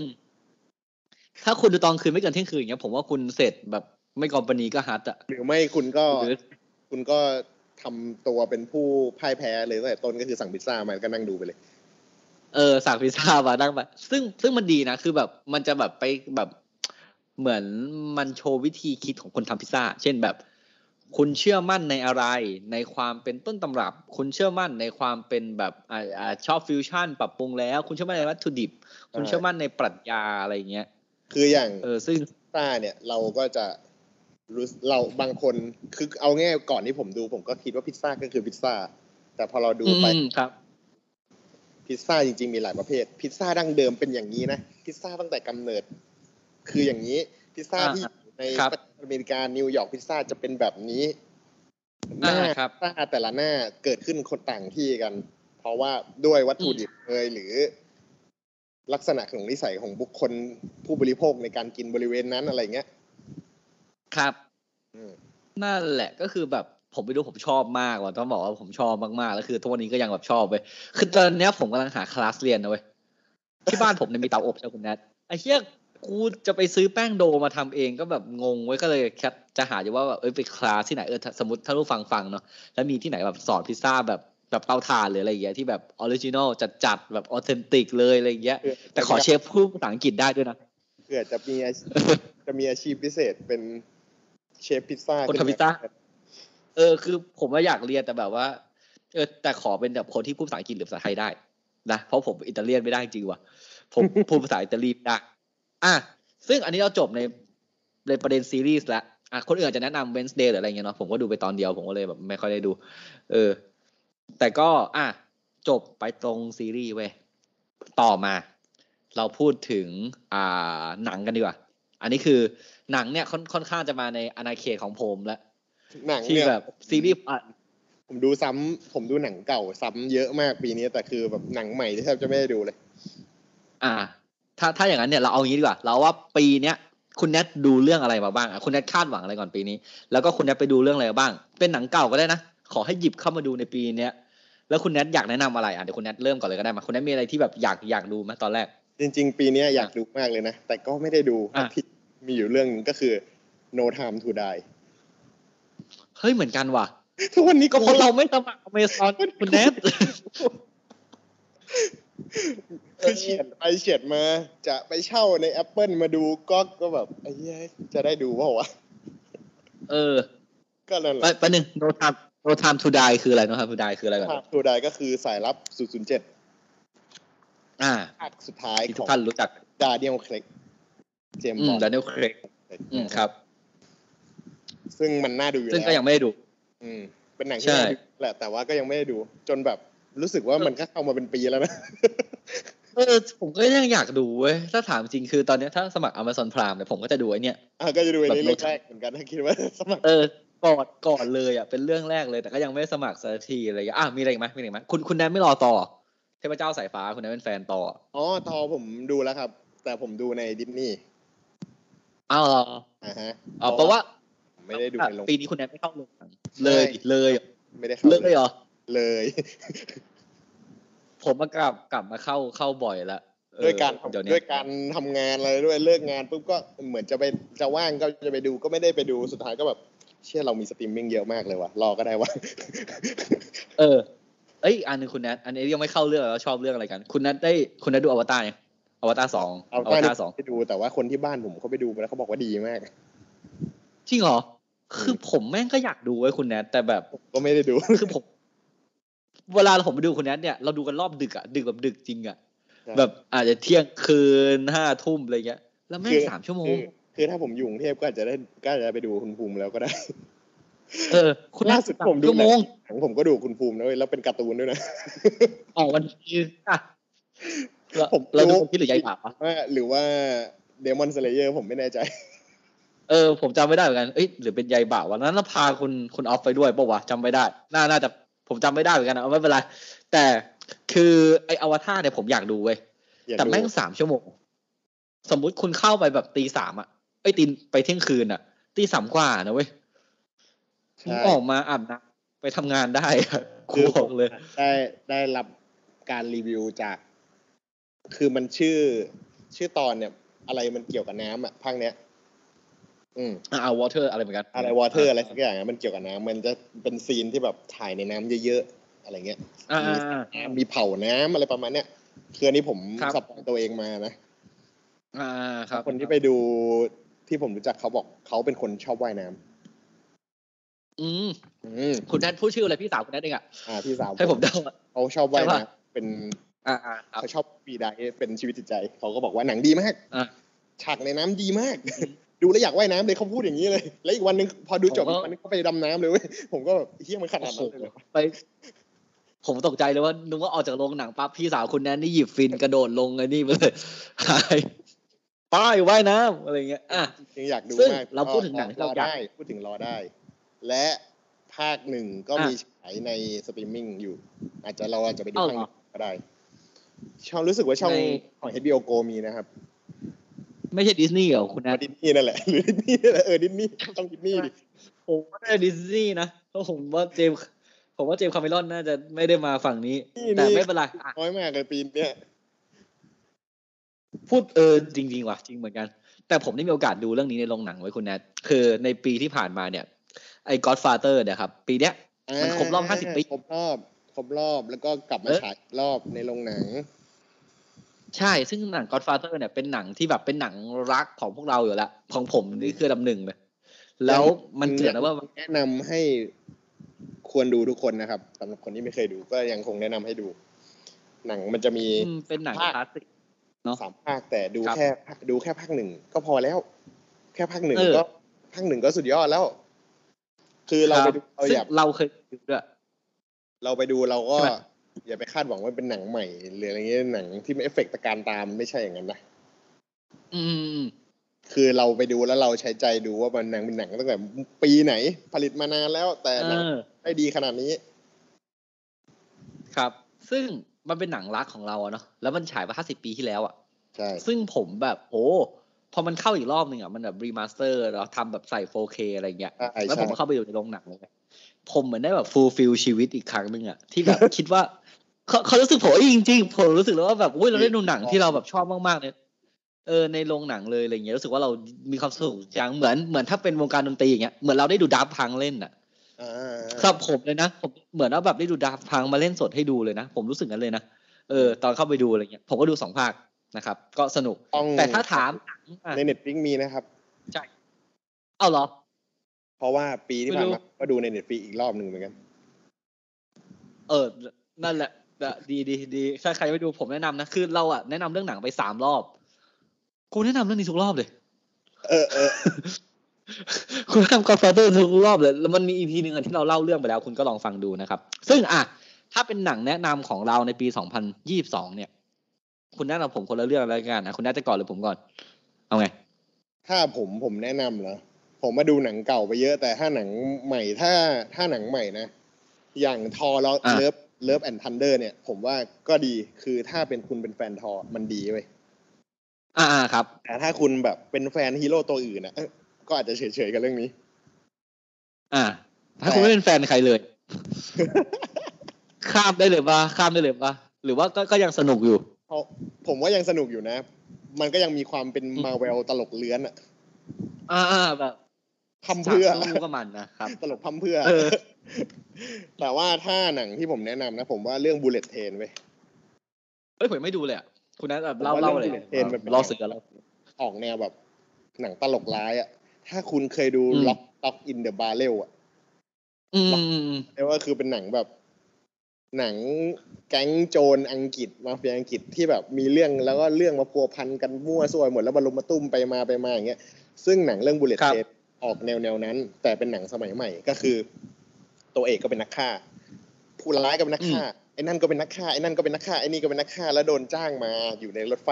ถ้าคุณดูตอนคืนไม่เกินเที่ยงคืนอย่างเงี้ยผมว่าคุณเสร็จแบบไม่กอมปนีก็ฮัตอะหรือไม่คุณก็หรือคุณก็ทำตัวเป็นผู้พ่ายแพ้เลยตั้งแต่ต้นก็คือสั่งพิซซ่ามาก็นั่งดูไปเลย เออสั่งพิซซ่ามานั่งแบบซึ่งซึ่งมันดีนะคือแบบมันจะแบบไปแบบเหมือนมันโชว์วิธีคิดของคนทำพิซซ่า เช่นแบบ คุณเชื่อมั่นในอะไร ในความเป็นต้นตำรับ คุณเชื่อมั่นในความเป็นแบบอ่าอ่าชอบฟิวชั่น ปรับปรุงแล้ว คุณเชื่อมั่นในวัตถุดิบ คุณเชื่อมั่นในปรัชญาอะไรอย่างเงี้ย คืออย่างเออซึ่งพิซซ่าเนี่ยเราก็จะรู้เราบางคนคือเอาง่ายก่อนที่ผมดูผมก็คิดว่าพิซซ่าก็คือพิซซ่า แต่พอเราดูอืมไปอืมครับ พิซซ่าจริงๆมีหลายประเภท พิซซ่าดั้งเดิมเป็นอย่างนี้นะ พิซซ่าตั้งแต่กำเนิด คืออย่างนี้ พิซซ่าอ่าที่อยู่ในครับประเทศอเมริกานิวยอร์กพิซซ่าจะเป็นแบบนี้หน้าอ่าครับพิซซ่าแต่ละหน้าเกิดขึ้นคนต่างที่กัน เพราะว่าด้วยวัตถุดิบเอยหรือ ลักษณะของนิสัยของบุคคลผู้บริโภคในการกินบริเวณนั้นอะไรเงี้ยครับอืมนั่นแหละก็คือแบบ ผมไปดูผมชอบมากว่ะต้องบอกว่าผมชอบมากๆแล้วคือทุกวันนี้ก็ยังแบบชอบไปคือตอนเนี้ยผมกำลังหาคลาสเรียนนะเว้ยที่บ้านผมเนี่ยมีเตาอบใช่ไหมคุณแนทไอ้เหี้ยกูจะไปซื้อแป้งโดมาทำเองก็แบบงงไว้ยก็เลยแคทจะหาอยู่ว่าแบบเอ้ยไปคลาสที่ไหนเออถ้าสมมติถ้ารู้ฟังฟังเนาะแล้วมีที่ไหนแบบสอนพิซซ่าแบบแบบเตาถ่านหรืออะไรอย่างเงี้ยที่แบบ original จัดๆแบบ authentic เลยอะไรอย่างเงี้ยคือแต่ขอเชฟพูดภาษาอังกฤษได้ด้วยนะเผื่อจะมีอาชีพจะมีอาชีพพิเศษเป็นเชฟพิซซ่าคนทำพิซซ่า เออคือผมว่าอยากเรียนแต่แบบว่า เออ แต่ขอเป็นแบบคนที่พูดภาษาอังกฤษหรือภาษาไทยได้นะเพราะผมอิตาเลียนไม่ได้จริงว่ะผมพูดภาษาอิตาลีได้อะซึ่งอันนี้เราจบในในประเด็นซีรีส์ล้วอะคนอื่นอาจจะแนะนำ Wednesday หรืออะไรเงี้ยเนาะผมก็ดูไปตอนเดียวผมก็เลยแบบไม่ค่อยได้ดู เออ แต่ก็ อะจบไปตรงซีรีส์เว้ยต่อมา เราพูดถึงอ่าหนังกันดีกว่า อันนี้คือหนังเนี่ยค่อนค่อนข้างจะมาในอาณาเขตของผมแล้ว หนังที่เนี่ยแบบซีรีส์อะผมดูซ้ำผมดูหนังเก่าซ้ำเยอะมากปีนี้แต่คือแบบหนังใหม่ที่แทบจะไม่ได้ดูเลย อ่า ถ้าถ้าอย่างนั้นเนี่ยเราเอางี้ดีกว่า เราว่าปีเนี้ยคุณแนทดูเรื่องอะไรมาบ้างอะคุณแนทคาดหวังอะไรก่อนปีนี้ แล้วก็คุณแนทไปดูเรื่องอะไรมาบ้าง เป็นหนังเก่าก็ได้นะ ขอให้หยิบเข้ามาดูในปีเนี้ยแล้วคุณแนทอยากแนะนำอะไรอะเดี๋ยวคุณแนทเริ่มก่อนเลยก็ได้มาคุณแนทมีอะไรที่แบบอยากอยากดูไหมตอนแรก จริง ๆ ปีนี้อยากดูมากเลยนะแต่ก็ไม่ได้ดูอะที่มีอยู่เรื่องหนึงก็คือ No Time to Die เฮ้ยเหมือนกันว่ะทุกวันนี้ก็เพราะเราไม่สมัครอเมซอนคุณแนทคือเฉียดไปเฉียดมา จะไปเช่าใน Apple มาดูก็ก็แบบไอ้เหี้ยจะได้ดูเปล่าวะเออ ก็นั่นแหละไปละไปหนึ่ง no time no time to die คืออะไร no time to die คืออะไรก่อน Time to Die ก็คือสายลับ007อ่าภาคสุดท้ายที่ขทุกท่านรู้จักดาเนียลเครกอืมเจมส์บอนด์ดานิเอลเครกอืมครับ ซึ่งมันน่าดูอยู่ซึ่งแล้วก็ยังไม่ได้ดู อืม เป็นหนังใช่ที่น่าดูแหละแต่ว่าก็ยังไม่ได้ดู จนแบบรู้สึกว่ามันก็เข้ามาเป็นปีแล้วนะเออผมก็ยังอยากดูเว้ยถ้าถามจริงคือตอนเนี้ยถ้าสมัคร Amazon Prime เนี่ยผมก็จะดูไอ้เนี่ยอะก็จะดูในแบบเรื่องแรกเหมือนกันถ้าคิดว่าสมัครเออก่อนก่อนเลยอะเป็นเรื่องแรกเลยแต่ก็ยังไม่ได้สมัครสักทีอะไรอย่างเงี้ยอะมีอะไรอีกไหมมีอะไรอีกไหมคุณคุณแนนไม่รอต่อเทพเจ้าสายฟ้าคุณแนนเป็นแฟนต่ออ๋อทอผมดูแล้วครับ แต่ผมดูในดิสนีย์อ้าวเหรออ่าฮะอ๋อแปลว่าผม ไม่ได้ดูในโรงปีนี้คุณแนทไม่เข้าโรงหนังเลยดิเลย ไม่ได้เข้าเลยเหรอเลย ผมมากลับกลับมาเข้าเข้าบ่อยละเออด้วยการเดี๋ยวนี้ด้วยการทำงานอะไรด้วยเลิกงานปุ๊บก็เหมือนจะไปจะว่างก็จะไปดูก็ไม่ได้ไปดูสุดท้ายก็แบบ เชื่อเรามีสตรีมมิ่งเยอะมากเลยว่ะรอก็ได้วะเออ เอ้ยอันหนึงคุณแนทอันนี้ยังไม่เข้าเรื่องแล้วชอบเรื่องอะไรกัน คุณแนทได้คุณแนทดูอวตารยังอวตารสองเอาอวตารสองไปดูแต่ว่าคนที่บ้านผมเขาไปดูมาแล้วเขาบอกว่าดีมากจริงเหรอ คือผมแม่งก็อยากดูไว้ยคุณแนทแต่แบบผมก็ไม่ได้ดูคือผม เวลาผมไปดูคุณแนทเนี่ยเราดูกันรอบดึกอะดึกแบบดึกจริงอะใช่แบบอาจจะเที่ยงคืนห้าทุ่มอะไรเงี้ย แล้วแม่คืงอสามชั่วโมงคือคือถ้าผมอยู่กรุงเทพก็อาจจะได้ก็อาจจะไปดูคุณภูมิแล้วก็ได้ เออ คุณแนล่าทสุดสามผมดูชั่วหนัโมงงหนังผมก็ดูคุณภูมินะเว้ยแล้วเป็นการ์ตูนด้วยนะออกวันที่อะเราผมเราดูรู้คนที่หรือยายบ่าวอะว่าหรือว่าเดมอนสเลเยอร์ผมไม่แน่ใจ เออผมจำไม่ได้เหมือนกันเอ้ยหรือเป็นยายบ่าววันนั้นเราพาคุณคุณออฟไปด้วยปะวะจำไม่ได้ น่าน่าจะผมจำไม่ได้เหมือนกันนะเอาไม่เป็นไรแต่คือไออวตารเนี่ยผมอยากดูเว้ยอยากแต่ดูแม่งสามชั่วโมง สมมุติคุณเข้าไปแบบตีสามอะไอ้ยตีไปเที่ยงคืนอะตีสามกว่านะเว้ยใช่ออกมาอาบน้ำไปทำงานได้อะครูบอกเลย ได้ได้รับการรีวิวจาก คือมันชื่อชื่อตอนเนี่ย อะไรมันเกี่ยวกับน้ำอะภาคเนี้ย อืมอ่า water อะไรเหมือนกันอะไร water อะไรสักอย่างอะมันเกี่ยวกับน้ำมันจะเป็น scene ที่แบบถ่ายในน้ำเยอะๆอะไรเงี้ยอ่ามีอ่าน้ำมีเผาน้ำอะไรประมาณเนี้ยคืออันนี้ผมครับ spoil ตัวเองมานะอ่าครับ คนที่ไปดูที่ผมรู้จักเขาบอกเขาเป็นคนชอบว่ายน้ำอืมอืมคุณแนทพูดชื่ออะไรพี่สาวคุณแนทเองอะอ่าพี่สาวให้ผมเดาอะเขาชอบว่ายใช่ปะน้ำเป็น อ่าอ่าครับเขาชอบปีไดเป็นชีวิตจิตใจ เขาก็บอกว่าหนังดีมากอะฉากในน้ำดีมาก ดูแล้วอยากว่ายน้ำเลยเขาพูดอย่างนี้เลย แล้วอีกวันหนึงพอดูจบผมก็อีกวันหนึงก็ไปดำน้ำเลยเว้ยผมก็แบบเฮี้ยมันขนาดโอ้นั้นโหเลยเหรอไป ผมตกใจเลยว่านึกว่าออกจากโรงหนังปั๊บพี่สาวคุณแนนนี่หยิบฟินกระโดดลงไอ้นี่ไปเลยหายป้ายว่ายน้ำอะไรเงี้ยอะยังอยากดูซึ่งมากเราพูดถึงหนังที่เราอยากได้พูดถึงรอได้ และภาคหนึ่งก็อะมีฉายในสตรีมมิ่งอยู่ อาจจะเราอาจจะไปดูเอาภาคเหหรอนึ่งก็ได้ช่องรู้สึกว่าช่องในของ HBO Go มีนะครับ ไม่ใช่ดิสนีย์เหรอคุณแนทดิสนีย์นั่นแหละหรือดิสนีย์นั่นแหละเออดิสนีย์ต้องดิสนีย์ดิผมว่าน่าจะดิสนีย์นะเพราะผมว่าเจมส์ผมว่าเจมส์คาเมรอนน่าจะไม่ได้มาฝั่งนี้ แต่ไม่เป็นไรอะน้อยมากเลยปีเนี้ยพูดเออจริงๆว่ะจริงเหมือนกัน แต่ผมได้มีโอกาสดูเรื่องนี้ในโรงหนังไว้คุณแนทคือในปีที่ผ่านมาเนี่ย ไอ้ Godfather เนี่ยครับ ปีเนี้ยมันครบรอบ50ปี ครบรอบ ครบรอบแล้วก็กลับมาเออฉายอีกรอบในโรงหนัง ใช่ ซึ่งหนัง Godfather เนี่ยเป็นหนังที่แบบเป็นหนังรักของพวกเราอยู่แล้วของผมนี่คือลำหนึ่งเลยแล้วมันเถื่อนนะว่าแนะนำให้ควรดูทุกคนนะครับสำหรับคนที่ไม่เคยดูก็ยังคงแนะนำให้ดู หนังมันจะมีอืมเป็นหนังภาคคลาสสิกเนอะสามภาคแต่ดูครับแค่ภาคดูแค่ภาคหนึ่งก็พอแล้ว แค่ภาคหนึ่งเออก็ภาคหนึ่งก็สุดยอดแล้ว คือเราไปดูเราซึ่องย่าเราเคยดูด้วยเราไปดูเราก็ใช่ไหม อย่าไปคาดหวังว่าเป็นหนังใหม่หรืออะไรเงี้ยหนังที่มีเอฟเฟกต์ตระการตาไม่ใช่อย่างนั้นนะอืม คือเราไปดูแล้วเราใช้ใจดูว่ามันหนังเป็นหนังตั้งแต่ปีไหน ผลิตมานานแล้วแต่เอหนังอได้ดีขนาดนี้ ครับ ซึ่งมันเป็นหนังรักของเราอะเนาะแล้วมันฉายมาห้าสิบปีที่แล้วอะใช่ซึ่งผมแบบโอ้พอมันเข้าอีกรอบหนึ่งอะมันแบบ remaster แล้วทำแบบใส่ 4K อะไรเงี้ยใช่แล้วผมใช่เข้าไปอยู่ในโรงหนังเลยผมเหมือนได้แบบ fulfill ชีวิตอีกครั้งหนึ่งอะที่แบบคิดว่า เขาเขารู้สึกผมเอ้ยจริงๆผมรู้สึกแล้วว่าแบบอุ้ยเราได้ดูหนังที่เราแบบชอบมากๆเนี่ยเออในโรงหนังเลยอะไรเงี้ยรู้สึกว่าเรามีความสุขจังเหมือนเหมือนถ้าเป็นวงการดนตรีอย่างเงี้ยเหมือนเราได้ดู Daft Punk เล่นอะอ่าสำหรับผมเลยนะผมเหมือนว่าแบบได้ดู Daft Punk มาเล่นสดให้ดูเลยนะผมรู้สึกงั้นเลยนะเออ ตอนเข้าไปดูอะไรเงี้ยผมก็ดูสองภาคนะครับ ก็สนุกต้องแต่ถ้าถามหนังอะใน Netflix มีนะครับเอาเหรอ เพราะว่าปีที่ไม่ผ่านรู้มาก็ดูใน Netflix อีกรอบหนึ่งเหมือนกัน เออนั่นแหละแต่ ดีดีดีถ้าใครไปดูผมแนะนำนะคือเราอะแนะนำเรื่องหนังไปสามรอบกูแนะนำเรื่องนี้ทุกรอบเลยเออเออคุณแนะนำ Godfather ทุกรอบเลยแล้วมันมีอีพีหนึ่งอะที่เราเล่าเรื่องไปแล้ว คุณก็ลองฟังดูนะครับ ซึ่งอะถ้าเป็นหนังแนะนำของเราในปีสองพันยี่สิบสองเนี่ย คุณแนะนำผมคนละเรื่องแล้วกันนะคุณแนะจะก่อนหรือผมก่อน เอาไง ถ้าผมผมแนะนำเหรอผมมาดูหนังเก่าไปเยอะแต่ถ้าหนังใหม่ถ้าถ้าหนังใหม่นะ อย่างทอแล้วอะ Love Love and Thunder เนี่ย ผมว่าก็ดีคือถ้าเป็นคุณเป็นแฟนทอมันดีเว้ยอ่าครับ แต่ถ้าคุณแบบเป็นแฟนฮีโร่ตัวอื่นนะเอ้ยก็อาจจะเฉยๆกับเรื่องนี้ อ่า ถ้าคุณไม่เป็นแฟนใครเลย ข้ามได้เลยปะข้ามได้เลยปะหรือว่าก็ก็ยังสนุกอยู่เพราะผมว่ายังสนุกอยู่นะ มันก็ยังมีความเป็นมาเวลตลกเรื้อนอะอ่าแบบ พัมเพื่อฉากสู้ก็มันนะครับตลกพัมเพื่อเออแต่ว่าถ้าหนังที่ผมแนะนำนะ ผมว่าเรื่อง Bullet Train เว้ยเฮ้ยผมไม่ดูเลยอะคุณนัทแบบเล่าผมว่าเล่าเลยเรื่อง Bullet Train มันเป็นเล่าเสือเราออกแนวแบบ หนังตลกร้ายอะถ้าคุณเคยดูอืม Lock Lock in the barrel อะอืมอืมอืมเรียกว่าคือเป็นหนังแบบ หนังแก๊งโจรอังกฤษมาเฟียอังกฤษที่แบบมีเรื่องแล้วก็เรื่องมาพัวพันกันมั่วซั่วหมดแล้วมาลุมมาตุ้มไปมาไปมาอย่างเงี้ยซึ่งหนังเรื่อง Bullet Train ออกแนวแนวนั้น แต่เป็นหนังสมัยใหม่ ก็คือ ตัวเอกก็เป็นนักฆ่า ผู้ร้ายก็เป็นนักฆ่าไอ้นั่นก็เป็นนักฆ่าไอ้นั่นก็เป็นนักฆ่าไอ้นี่ก็เป็นนักฆ่าแล้วโดนจ้างมาอยู่ในรถไฟ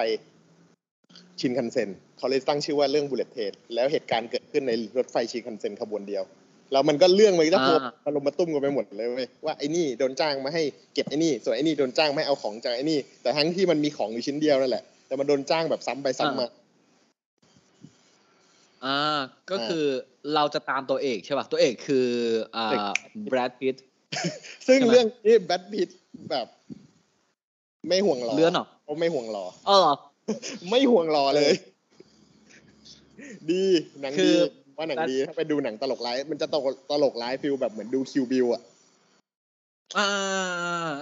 ชินคันเซ็นเขาเลยตั้งชื่อว่าเรื่อง Bullet Train แล้วเหตุการณ์เกิดขึ้นในรถไฟชินคันเซ็นขบวนเดียวแล้วมันก็เรื่องมันก็พัวมาลงมาตุ้มกันไปหมดเลยเว้ยว่าไอ้นี่โดนจ้างมาให้เก็บไอ้นี่ ส่วนไอ้นี่โดนจ้างมาให้เอาของจากไอ้นี่ แต่ทั้งที่มันมีของอยู่ชิ้นเดียวนั่นแหละแต่มันโดนจ้างแบบซ้ำไปซ้ำมา อ่าก็คือเราจะตามตัวเอกใช่ป่ะตัวเอกคืออ่า Brad Pittซึ่งใช่ไหมเรื่องนี้ Brad Pitt แบบ ไม่ห่วงหล่อเลื่อนเหรอเขาไม่ห่วงหล่อเออเหรอไม่ห่วงหล่อเลย ดีหนังดีคือว่าหนังดีถ้าไปดูหนังตลกร้ายมันจะตลกตลกร้าย feel แบบเหมือนดู Kill Bill อะอ่า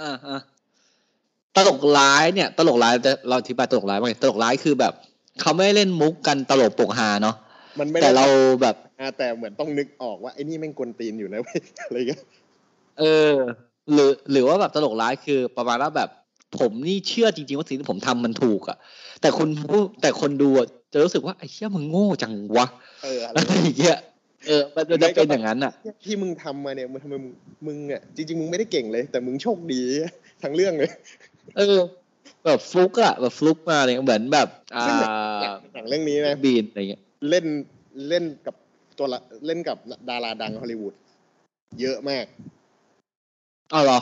อ่าอ่าตลกร้ายเนี่ย ตลกร้ายจะเราอธิบายตลกร้ายว่าไงตลกร้ายคือแบบ เขาไม่ได้เล่นมุกกันตลกปกฮาเนาะ มันไม่ได้แต่เราแบบอ่าแต่เหมือนต้องนึกออกว่าไอ้นี่แม่งกวนตีนอยู่นะเว้ยอะไรเงี้ยเออ หรือหรือว่าแบบตลกร้ายคือประมาณว่าแบบ ผมนี่เชื่อจริงๆว่าสิ่งที่ผมทำมันถูกอะแต่คนผู้แต่คนดูอะจะรู้สึกว่าไอ้เชี่ยมึงโง่จังวะเอออะไรอะไรอย่างเงี้ยเออ มันจะเป็นอย่างนั้นอะที่มึงทำมาเนี่ยมึงทำไมมึงมึงอะจริงๆมึงไม่ได้เก่งเลย แต่มึงโชคดีทั้งเรื่องเลย เออ แบบฟลุกอะแบบฟลุกมาเลยเหมือนแบบ อ่าซึ่งหนังเรื่องนี้นะบีนอะไรเงี้ย เล่นเล่นกับตัวละเล่นกับดาราดังฮอลลีวูดเยอะมากอ้าวเหรอ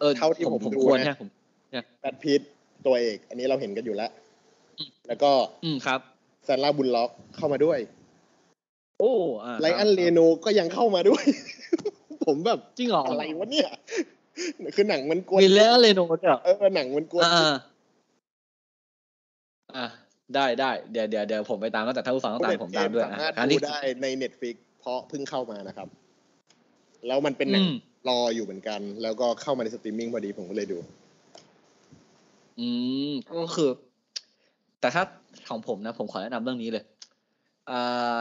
เออเท่าที่ผมผมดูควรนะเนี่ยผมแบทพิทตัวเอก อันนี้เราเห็นกันอยู่แล้วอืมแล้วก็ อืมครับแซนล่าบุลล็อกเข้ามาด้วย โอ้อ่าไลอันเลโนก็ยังเข้ามาด้วย ผมแบบจริงเหรออะไรวะเนี่ย คือหนังมันกวนมีแล้วเลโนด้วยเหรอเออหนังมันกวนอ่าอ่า ได้ได้เดี๋ยวเดี๋ยวเดี๋ยวผมไปตามแล้วแต่ถ้าผู้ฟังต้องตามผมตามด้วยอะสามารถดูอันนี้ได้ใน Netflix เพราะเพิ่งเข้ามานะครับ แล้วมันเป็นหนังอืมรออยู่เหมือนกัน แล้วก็เข้ามาในสตรีมมิ่งพอดีผมก็เลยดู อืมก็คือ แต่ถ้าของผมนะ ผมขอแนะนำเรื่องนี้เลยอ่า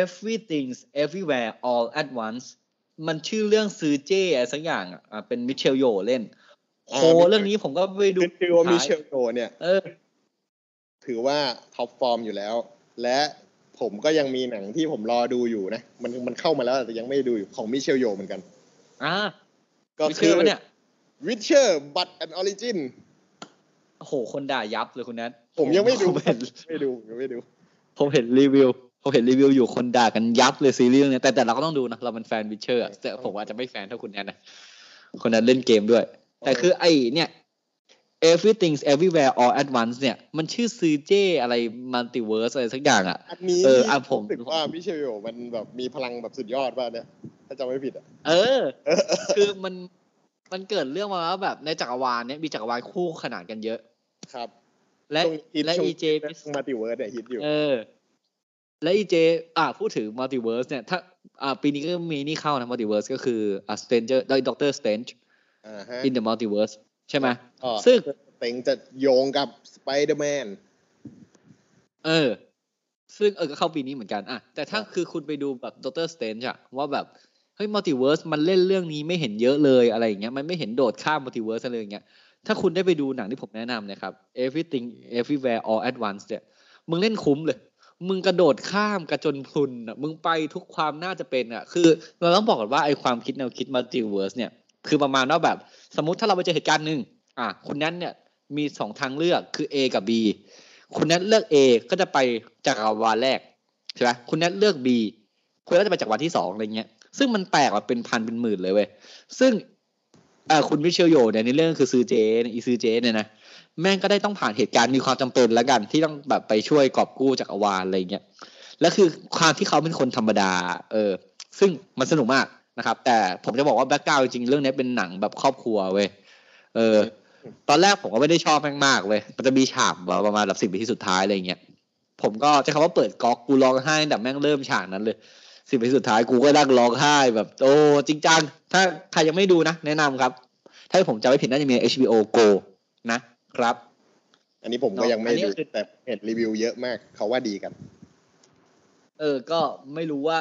everything everywhere all at once มันชื่อเรื่องซือเจ๊อะไรสักอย่างอะอะเป็นมิเชลโยเล่นอ่าโห Michelle เรื่องนี้ผมก็ไปดูคือว่ามิเชท้ายลโยเนี่ยเออ ถือว่า top form อยู่แล้ว และผมก็ยังมีหนังที่ผมรอดูอยู่นะ มันมันเข้ามาแล้วแต่ยังไม่ได้ดูอยู่ของมิเชลโยเหมือนกัน อ่าก็ไม่คืเชื่ออปะเนี่ย Witcher Blood Origin โอ้โห คนด่ายับเลยคุณนัทผมยังไม่ดูผมเห็นไม่ดูยังไม่ดู ผมเห็นรีวิวผมเห็นรีวิวอยู่คนด่ากันยับเลยซีรีส์เรื่องเนี้ยแต่แต่เราก็ต้องดูนะ เราเป็นแฟน Witcher แต่ผมอาจจะไม่แฟนเท่าคุณแนทนะคนนั้นเล่นเกมด้วย แต่คือไอ้เนี่ย everything everywhere all at once เนี่ย มันชื่อซือเจ๊อะไร multiverse อะไรสักอย่างอะ อันนี้เอออะผมรู้สึกว่ามิเชลโยมันแบบมีพลังแบบสุดยอดป่ะเนี่ย ถ้าจำไม่ผิดอะ เออ คือมันมันเกิดเรื่องมาว่าแบบในจักรวาลเนี้ยมีจักรวาลคู่ขนานกันเยอะ ครับ และช่วงฮิตและช่วงอีเจ multiverse เนี่ยฮิตอยู่ เออ และอีเจอ่าพูดถึง multiverse เนี่ย ถ้าอ่าปีนี้ก็มีนี่เข้านะ multiverse ก็คืออ่า Stranger ได้ Doctor Strange อ่าฮะ in the Multiverse ใช่ไหมก็ ซึ่งเต็งจะโยงกับสไปเดอร์แมนเออ ซึ่งเออก็เข้าปีนี้เหมือนกันอะแต่ถ้าคือคุณไปดูแบบ Doctor Strange อะว่าแบบเฮ้ย multiverse มันเล่นเรื่องนี้ไม่เห็นเยอะเลยอะไรอย่างเงี้ยมันไม่เห็นโดดข้าม multiverse อะไรอย่างเงี้ยถ้าคุณได้ไปดูหนังที่ผมแนะนำนะครับ Everything Everywhere All at Once เนี่ยมึงเล่นคุ้มเลย มึงกระโดดข้ามกันจนพรุนอะมึงไปทุกความน่าจะเป็นอะ คือเราต้องบอกก่อนว่าไอความคิดแนวคิด multiverse เนี่ย คือประมาณว่าแบบ สมมติถ้าเราไปเจอเหตุการณ์หนึ่ง อะคุณนั้นเนี่ยมีสองทางเลือกคือ A กับ B คุณนั้นเลือก A ก็จะไปจากวาลแรกใช่ไหมคุณนั้นเลือก B คุณก็จะไปจากวันที่สองอะไรเงี้ย ซึ่งมันแตกออกเป็นพันเป็นหมื่นเลยเว้ยซึ่งอ่าคุณมิเชลโยเนี่ยในเรื่องคือซื้อเจนอีซื้อเจเนี่ยนะแม่งก็ได้ต้องผ่านเหตุการณ์มีความจำเป็นแล้วกัน ที่ต้องแบบไปช่วยกอบกู้จักรวาลอะไรเงี้ยแล้วคือความที่เขาเป็นคนธรรมดา เออ ซึ่งมันสนุกมากนะครับ แต่ผมจะบอกว่าแบ็กกราวจริงเรื่องนี้เป็นหนังแบบครอบครัวเว้ยเออ ตอนแรกผมก็ไม่ได้ชอบแม่งมากเลย มันจะมีฉากแบบประมาณแบบสิบนาทีสุดท้ายอะไรเงี้ย ผมก็ใช้คำว่าเปิดก๊อกกูร้องไห้ตั้งแต่แม่งเริ่มฉากนั้นเลยสิบนาทีสุดท้ายกูก็นั่งร้องไห้แบบโอ้จริงจัง ถ้าใครยังไม่ดูนะ แนะนำครับ ถ้าผมจำไม่ผิดน่าจะมี HBO Go นะครับ อันนี้ผมก็เนอะยังไม่อันนี้ดูคือแต่เห็นรีวิวเยอะมากเขาว่าดีกัน เออ ก็ไม่รู้ว่า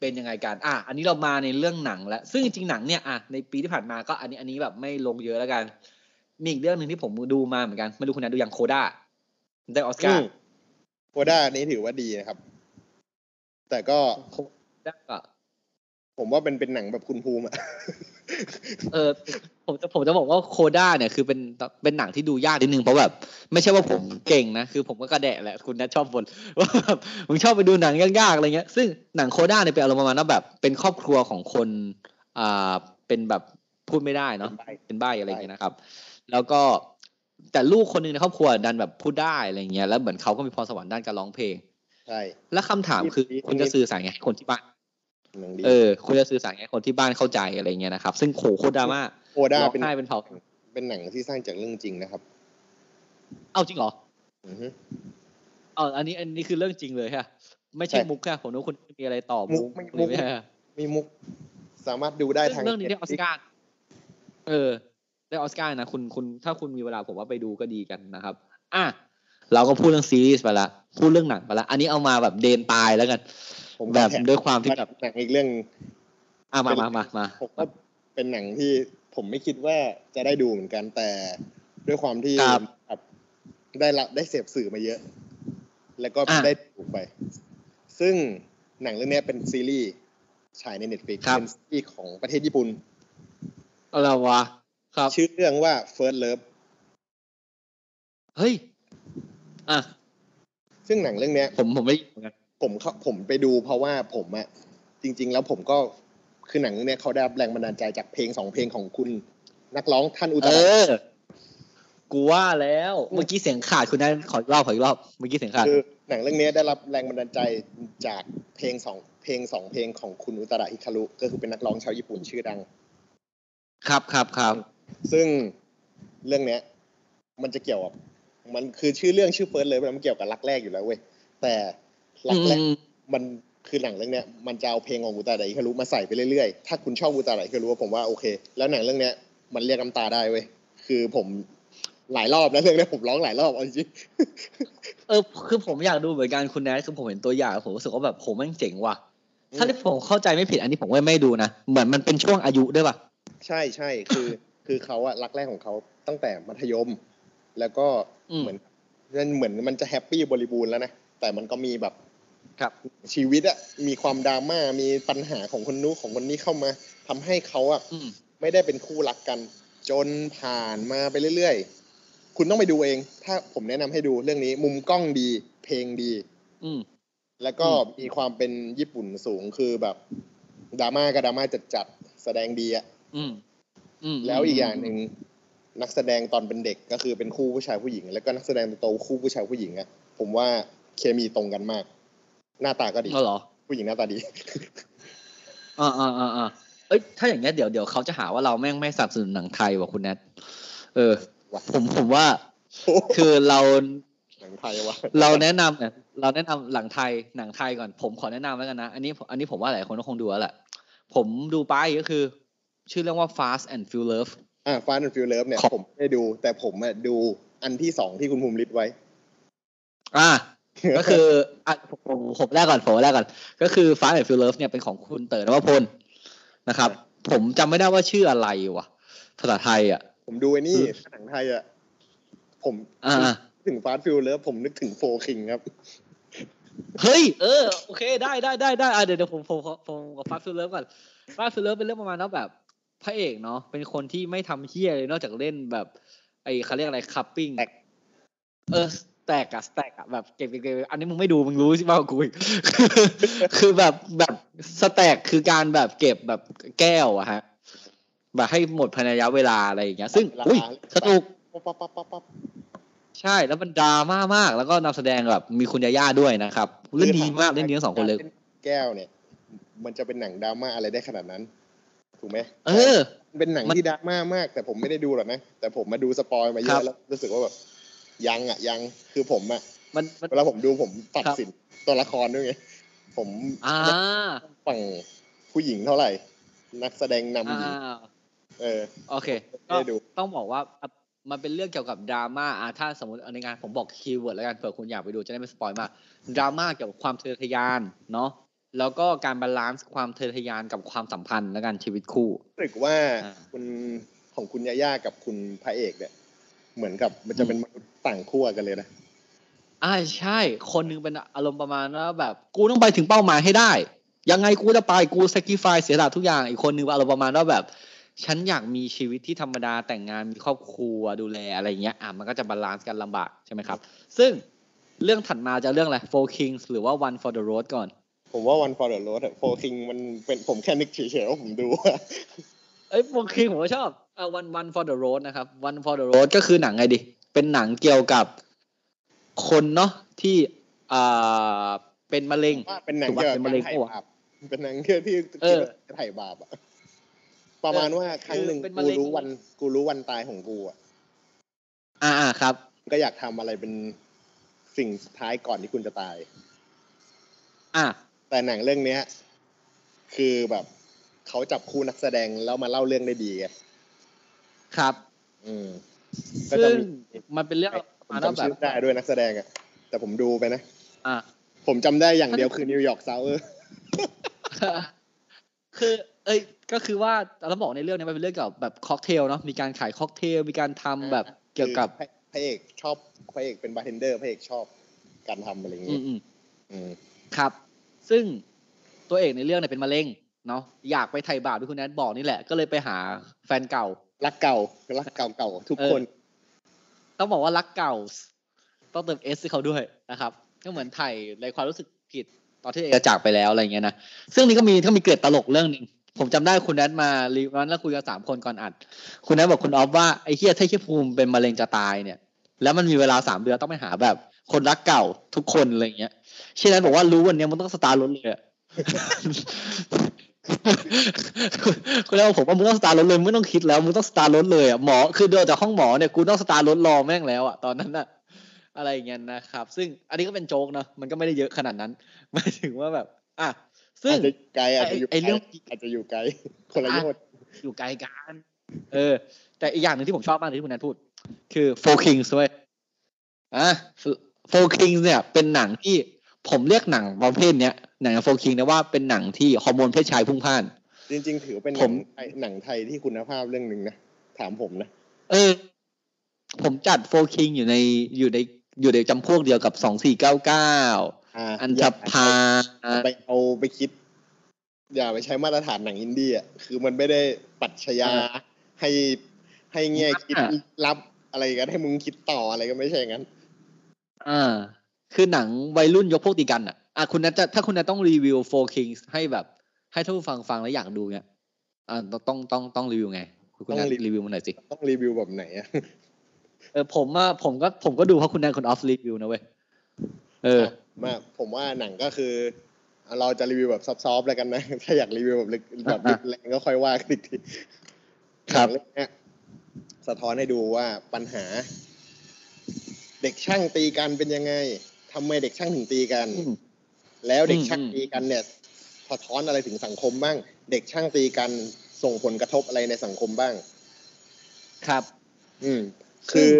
เป็นยังไงกัน อะ อันนี้เรามาในเรื่องหนังแล้ว ซึ่งจริงๆหนังเนี่ย อะ ในปีที่ผ่านมาก็อันนี้ อันนี้แบบไม่ลงเยอะแล้วกัน มีอีกเรื่องหนึ่งที่ผมดูมาเหมือนกันไม่รู้คุณนัทดูอย่างโคด้าได้ออสการ์โคด้านี้ถือว่าดีนะครับ แต่ก็โคด้าก็ผมว่าเป็นเป็นหนังแบบคุณภูมิอะเออผมจะผมจะบอกว่าโคด้าเนี่ยคือเป็นเป็นหนังที่ดูยากนิดนึงเพราะแบบ ไม่ใช่ว่าผมเก่งนะ คือผมก็กระแดะแหละคุณนัทชอบบ่นว่าแบบมึงชอบไปดูหนังยากๆอะไรเงี้ย ซึ่งหนังโคด้าเนี่ยเป็นอารมณ์ประมาณว่าแบบ เป็นครอบครัวของคนอ่าเป็นแบบพูดไม่ได้เนาะเป็นใบอะไรอย่างเงี้ยนะครับ แล้วก็แต่ลูกคนหนึ่งในครอบครัวดันแบบพูดได้อะไรเงี้ยแล้วเหมือนเขาก็มีพรสวรรค์ด้านการร้องเพลงใช่แล้วคำถามคือดีคุณจะสื่อสารไงให้คนที่บ้านหนังดีเออคุณจะสื่อสารไงให้คนที่บ้านเข้าใจอะไรเงี้ยนะครับ ซึ่งโหโคตรดราม่าโคด้าร้องเป็นไห้เป็นเผาเป็นหนังที่สร้างจากเรื่องจริงนะครับ เอาจริงเหรออือฮึเอาอันนี้อันนี้คือเรื่องจริงเลยฮะไม่ใช่ใช่มุกค่ะผมนึกว่าคุณมีอะไรต่อมุมุกกไม่หรือมุกไม่ใช่ฮะมีมุก สามารถดูได้ซึ่ทางงเรื่องนี้ได้ออส Netflix การ์เออ ได้ออสการ์นะคุณคุณถ้าคุณมีเวลาผมว่าไปดูก็ดีกันนะครับ อะเราก็พูดเรื่องซีรีส์ไปละพูดเรื่องหนังไปละอันนี้เอามาแบบเดนตายแล้วกันผมแบบแถมด้วยความที่แบบหนังอีกเรื่องอะมามามามาผมก็เป็นหนังที่ผมไม่คิดว่าจะได้ดูเหมือนกันแต่ด้วยความที่ครับแบบได้รับได้เสพสื่อมาเยอะ แล้วก็อะได้ดูไป ซึ่งหนังเรื่องเนี้ยเป็นซีรีส์ฉายใน Netflix ครับเป็นซีรีส์ของประเทศญี่ปุ่นอะไรวะครับ ชื่อเรื่องว่า First Love เฮ้ย อะ ซึ่งหนังเรื่องเนี้ย ผมผมไม่เหมือนกันผมเข้าผมไปดูเพราะว่าผมอะจริง ๆ แล้วผมก็คือหนังเรื่องเนี้ยเขาได้รับแรงบันดาลใจจากเพลงสองเพลงของคุณ นักร้องท่านอุตเอตะอกูว่าแล้วเมื่อกี้เสียงขาดคุณได้ขออีกรอบขออีกรอบเมื่อกี้เสียงขาดคือหนังเรื่องเนี้ยได้รับแรงบันดาลใจจากเพลงสองเพลงสองเพลงของคุณอุตตะฮิคารุก็คือเป็นนักร้องชาวญี่ปุ่นชื่อดัง ครับครับครับ ซึ่งเรื่องเนี้ย มันจะเกี่ยวกับมันคือชื่อเรื่องชื่อเฟิร์สเลยมันเกี่ยวกับรักแรกอยู่แล้วเว้ยแต่รักแรกอืมมันคือหนังเรื่องเนี้ยมันจะเอาเพลงของอุตาไดฮิคารุมาใส่ไปเรื่อยๆ ถ้าคุณชอบอุตาไดฮิคารุผมว่าโอเค แล้วหนังเรื่องเนี้ยมันเรียกน้ำตาได้เว้ย คือผมหลายรอบแล้วเรื่องเนี้ยผมร้องหลายรอบเอาจริงเออ คือผมอยากดูเหมือนกันคุณแนทคือผมเห็นตัวอย่างผมรู้สึกว่าแบบโหแม่งเจ๋งว่ะ ถ้าที่ผมเข้าใจไม่ผิดอันนี้ผมก็ไม่ดูนะ เหมือนมันเป็นช่วงอายุด้วยป่ะ ใช่ใช่คือ คือเขาอะรักแรกของเขาตั้งแต่มัธยม แล้วก็อืมเหมือนมันเหมือนมันจะแฮปปี้บริบูรณ์แล้วนะแต่มันก็มีแบบครับชีวิตอะมีความดราม่ามีปัญหาของคนนู้นของคนนี้เข้ามาทำให้เขาอะอืมไม่ได้เป็นคู่รักกัน จนผ่านมาไปเรื่อยๆ คุณต้องไปดูเอง ถ้าผมแนะนำให้ดูเรื่องนี้ มุมกล้องดี เพลงดี อืมแล้วก็อืมมีความเป็นญี่ปุ่นสูงคือแบบดราม่าก็ดราม่าจัดๆแสดงดีอะอืมอืม แล้วอีกอย่างหนึ่งนักแสดงตอนเป็นเด็กก็คือเป็นคู่ผู้ชายผู้หญิง แล้วก็นักแสดงโตๆคู่ผู้ชายผู้หญิงอะผมว่าเคมีตรงกันมาก หน้าตาก็ดีอ๋อเหรอผู้หญิงหน้าตาดีอ่าอ่าอ่าอ่าเอ้ยถ้าอย่างเงี้ยเดี๋ยวเดี๋ยวเขาจะหาว่าเราแม่งไม่สนับสนุนหนังไทยว่ะคุณแนทเออว่ะผมผมว่า คือเราหนังไทยวะเราแนะนำเนี่ยเราแนะนำหนังไทยหนังไทยก่อน ผมขอแนะนำแล้วกันนะ อันนี้อันนี้ผมว่าหลายคนก็คงดูแล้วแหละผมดูไปก็คือ ชื่อเรื่องว่า Fast & Feel Love อ่า Fast & Feel Love เนี่ยครับผมไม่ได้ดู แต่ผมอะดูอันที่สองที่คุณภูมิ list ไว้ อ่า ก็คืออะผมผมผมแรกก่อนผมแรกก่อน ก็คือ Fast & Feel Love เนี่ยเป็นของคุณเต๋อนวพลนะครับ ผมจำไม่ได้ว่าชื่ออะไรวะภาษาไทยอะ ผมดูไอ้นี่หนังไทยอะผมอ่าถึง Fast & Feel Love ผมนึกถึง 4 Kings ครับ เฮ้ย เออ โอเค ได้ได้ได้ได้อะเดี๋ยวเดี๋ยวผมผมผมผมกับ Fast & Feel Love ก่อน Fast & Feel Love เป็นเรื่องประมาณว่าแบบ พระเอกเนาะเป็นคนที่ไม่ทำเฮียเลยนอกจากเล่นแบบ ไอ้เขาเรียกอะไรคัพปิ้ง Stack เออสแต็กอะสแต็กอะแบบเก็บเก็บเก็บอันนี้มึงไม่ดูมึงรู้ใช่ป่าวกูอีกคือแบบแบบสแต็กคือการแบบเก็บแบบแก้วอะฮะแบบให้หมดภายในระยะเวลาอะไรอย่างเงี้ย ซึ่งเวลาอุ้ยสนุกปั๊บปั๊บปั๊บปั๊บปั๊บใช่แล้วมันดราม่ามาก แล้วก็นำแสดงแบบมีคุณยาย่าด้วยนะครับเล่นดีมากเล่นดีทั้งสองคนเลย แก้วเนี่ย มันจะเป็นหนังดราม่าอะไรได้ขนาดนั้น ถูกไหมเออ เป็นหนังมันที่ดราม่ามาก แต่ผมไม่ได้ดูหรอกนะ แต่ผมมาดูสปอยมาเยครัอะบแล้วรู้สึกว่าแบบยังอะยังคือผมอะมันมันเวลาผมดูผมตัดครับสินตัวละครด้วยไงผมอ่าฝั่งผู้หญิงเท่าไหร่ นักแสดงนำหอ่าญิงเออโอเคไม่ก็ได้ดูต้องบอกว่าอะมันเป็นเรื่องเกี่ยวกับดราม่าอะถ้าสมมติในงานผมบอกคีย์เวิร์ดแล้วกันเผื่อคุณอยากไปดูจะได้ไม่สปอยมากดราม่าเกี่ยวกับความทะเยอทะยานเนาะ แล้วก็การ balance ความทะเยอทะยานกับความสัมพันธ์และกันชีวิตคู่รู้สึกว่าอ่าคุณของคุณยาย่ากับคุณพระเอกเนี่ย เหมือนกับมันจะเป็นมนุษย์ต่างขั้วกันเลยนะอ่าใช่ คนหนึงเป็นอารมณ์ประมาณว่าแบบ กูต้องไปถึงเป้าหมายให้ได้ ยังไงกูจะไปกู sacrifice เสียสละทุกอย่างอีกคนหนึงว่าอารมณ์ประมาณว่าแบบ ฉันอยากมีชีวิตที่ธรรมดาแต่งงานมีครอบครัวดูแลอะไรเงี้ยอะมันก็จะ balance กันลำบากใช่ไหมครับ ซึ่งเรื่องถัดมาจะเรื่องอะไร Four Kings หรือว่า One for the Road ก่อน ผมว่า One for the Road โฟคิงมันเป็นผมแค่นึกเฉยๆว่าผมดูว่าเอ้ย Four Kings ผมก็ชอบอะ One One for the Road นะครับ One for the Road ก็คือหนังไงดิ เป็นหนังเกี่ยวกับคนเนาะที่อ่าเป็นมะเร็งว่าเป็นหนังถูกปะเกี่ยวกับเป็นมะกาเร็รงถ่ายปะวะบาปเป็นหนังเกี่ยวที่เออจะถ่ายบาปอะประมาณว่าครั้งหนึ่งเป็นมะกูเร็งรู้วันกูรู้วันตายของกูอะอ่าอ่าครับ ก็อยากทำอะไรเป็นสิ่งสุดท้ายก่อนที่คุณจะตาย อ่า แต่หนังเรื่องเนี้ย คือแบบเขาจับคู่นักแสดงแล้วมาเล่าเรื่องได้ดีไงครับ อืมก็จะซึ่งมีมันเป็นเรื่องผมมาแล้วจำแบชื่บอได้ด้วยนักแสดงอะแต่ผมดูไปนะ อ่าผมจำได้อย่างเดียวคือนิวยอร์กซาวเออร์คือ เอ้ย ก็คือว่าเราบอกในเรื่องนี้มันเป็นเรื่องเกี่ยวกับแบบค็อกเทลเนาะ มีการขายค็อกเทล มีการทำแบบเกี่ยวกับ คือพระเอกชอบพระเอกเป็นบาร์เทนเดอร์พระเอกชอบการทำอะไรอย่างอืงี้มอืมอืมครับ ซึ่งตัวเอกในเรื่องเนี่ยเป็นมะเร็งเนาะอยากไปไถ่บาปที่คุณแนทบอกนี่แหละ ก็เลยไปหาแฟนเก่า รักเก่า รักเก่าเก่าๆทุกเออคน ต้องบอกว่ารักเก่า ต้องเติม S ให้เขาด้วยนะครับก็เหมือนไถ่ในความรู้สึกผิดตอนที่เอกจากไปแล้วอะไรอย่างเงี้ยนะซึ่งนี่ก็มีก็มีเกร็ดตลกเรื่องหนึ่งผมจำได้คุณแนทมารีวันแล้วคุยกันสามคนก่อนอัด คุณแนทบอกคุณออฟว่าไอ้เฮียถ้าเฮียภูมิเป็นมะเร็งจะตายเนี่ย แล้วมันมีเวลาสามเดือนต้องไปหาแบบ คนรักเก่าทุกคนอะไรอย่างเงี้ยเช่นนั้นบอกว่ารู้วันเนี้ยมันต้องสตาร์ทรถเลยอะคุณแล้วผมว่ามึงต้องสตาร์ทรถเลยมึงไม่ต้องคิดแล้วมึงต้องสตาร์ทรถเลยอะหมอคือเดินจากห้องหมอเนี่ยกูต้องสตาร์ทรถรอแม่งแล้วอะตอนนั้นอะอะไรอย่างเงี้ยนะครับ ซึ่งอันนี้ก็เป็นโจ๊กเนอะมันก็ไม่ได้เยอะขนาดนั้นหมายถึงว่าแบบ อะซึ่งอาจจะไกลอาจจะอยู่ไอ้ไกลเรื่องอาจจะอยู่ไกลคนละโยชน์อยู่ไกลกันเออ แต่อีกอย่างหนึ่งที่ผมชอบมากเลยที่คุณแนนพูด คือ Four Kings ด้วยอะ Four Kings เนี่ยเป็นหนังที่ผมเรียกหนังประเภทเนี้ยหนัง Four Kings นะว่าเป็นหนังที่ฮอร์โมนเพศชายพุ่งพล่าน จริง ๆ ถือเป็นหผนัมงไทยหนังไทยที่คุณภาพเรื่องหนึ่งนะถามผมนะเออ ผมจัดโฟคิงอยู่ในอยู่ในอยู่ในจำพวกเดียวกับสองสี่เก้าเก้าอ่าอันธพาอย่ไปเอาไปคิด อย่าไปใช้มาตรฐานหนังอินดี้อะคือมันไม่ได้ปรัชญาให้ให้แง่คิดรับอะไรกันให้มึงคิดต่ออะไรก็ไม่ใช่อย่างนั้น อ่าคือหนังวัยรุ่นยกพวกตีกันอะอะคุณนัทจะถ้าคุณนัทต้องรีวิวโฟคิงให้แบบ ให้ท่านผู้ฟังฟังแล้วอยากดูเนี่ยอ่าต้องต้องต้องรีวิวไง คุณนัทต้องรีรีวิวมาหน่อยสิต้องรีวิวแบบไหนอะเออผมอะผมก็ผมก็ดูเพราะคุณนัทคนออฟรีวิวนะเว้ยเออมาผมว่าหนังก็คือ เราจะรีวิวแบบซอฟๆแล้วกันนะ ถ้าอยากรีวิวแบบลึกแบบลึกแรงก็ค่อยว่ากันอีกทีครับหนังเรื่องเนี้ยสะท้อนให้ดูว่าปัญหา เด็กช่างตีกันเป็นยังไงทำไมเด็กช่างถึงตีกันอืมแล้วเด็กอืมช่างอืมตีกันเนี่ยสะท้อนอะไรถึงสังคมบ้าง เด็กช่างตีกันส่งผลกระทบอะไรในสังคมบ้าง ครับ อืมซึ่คือง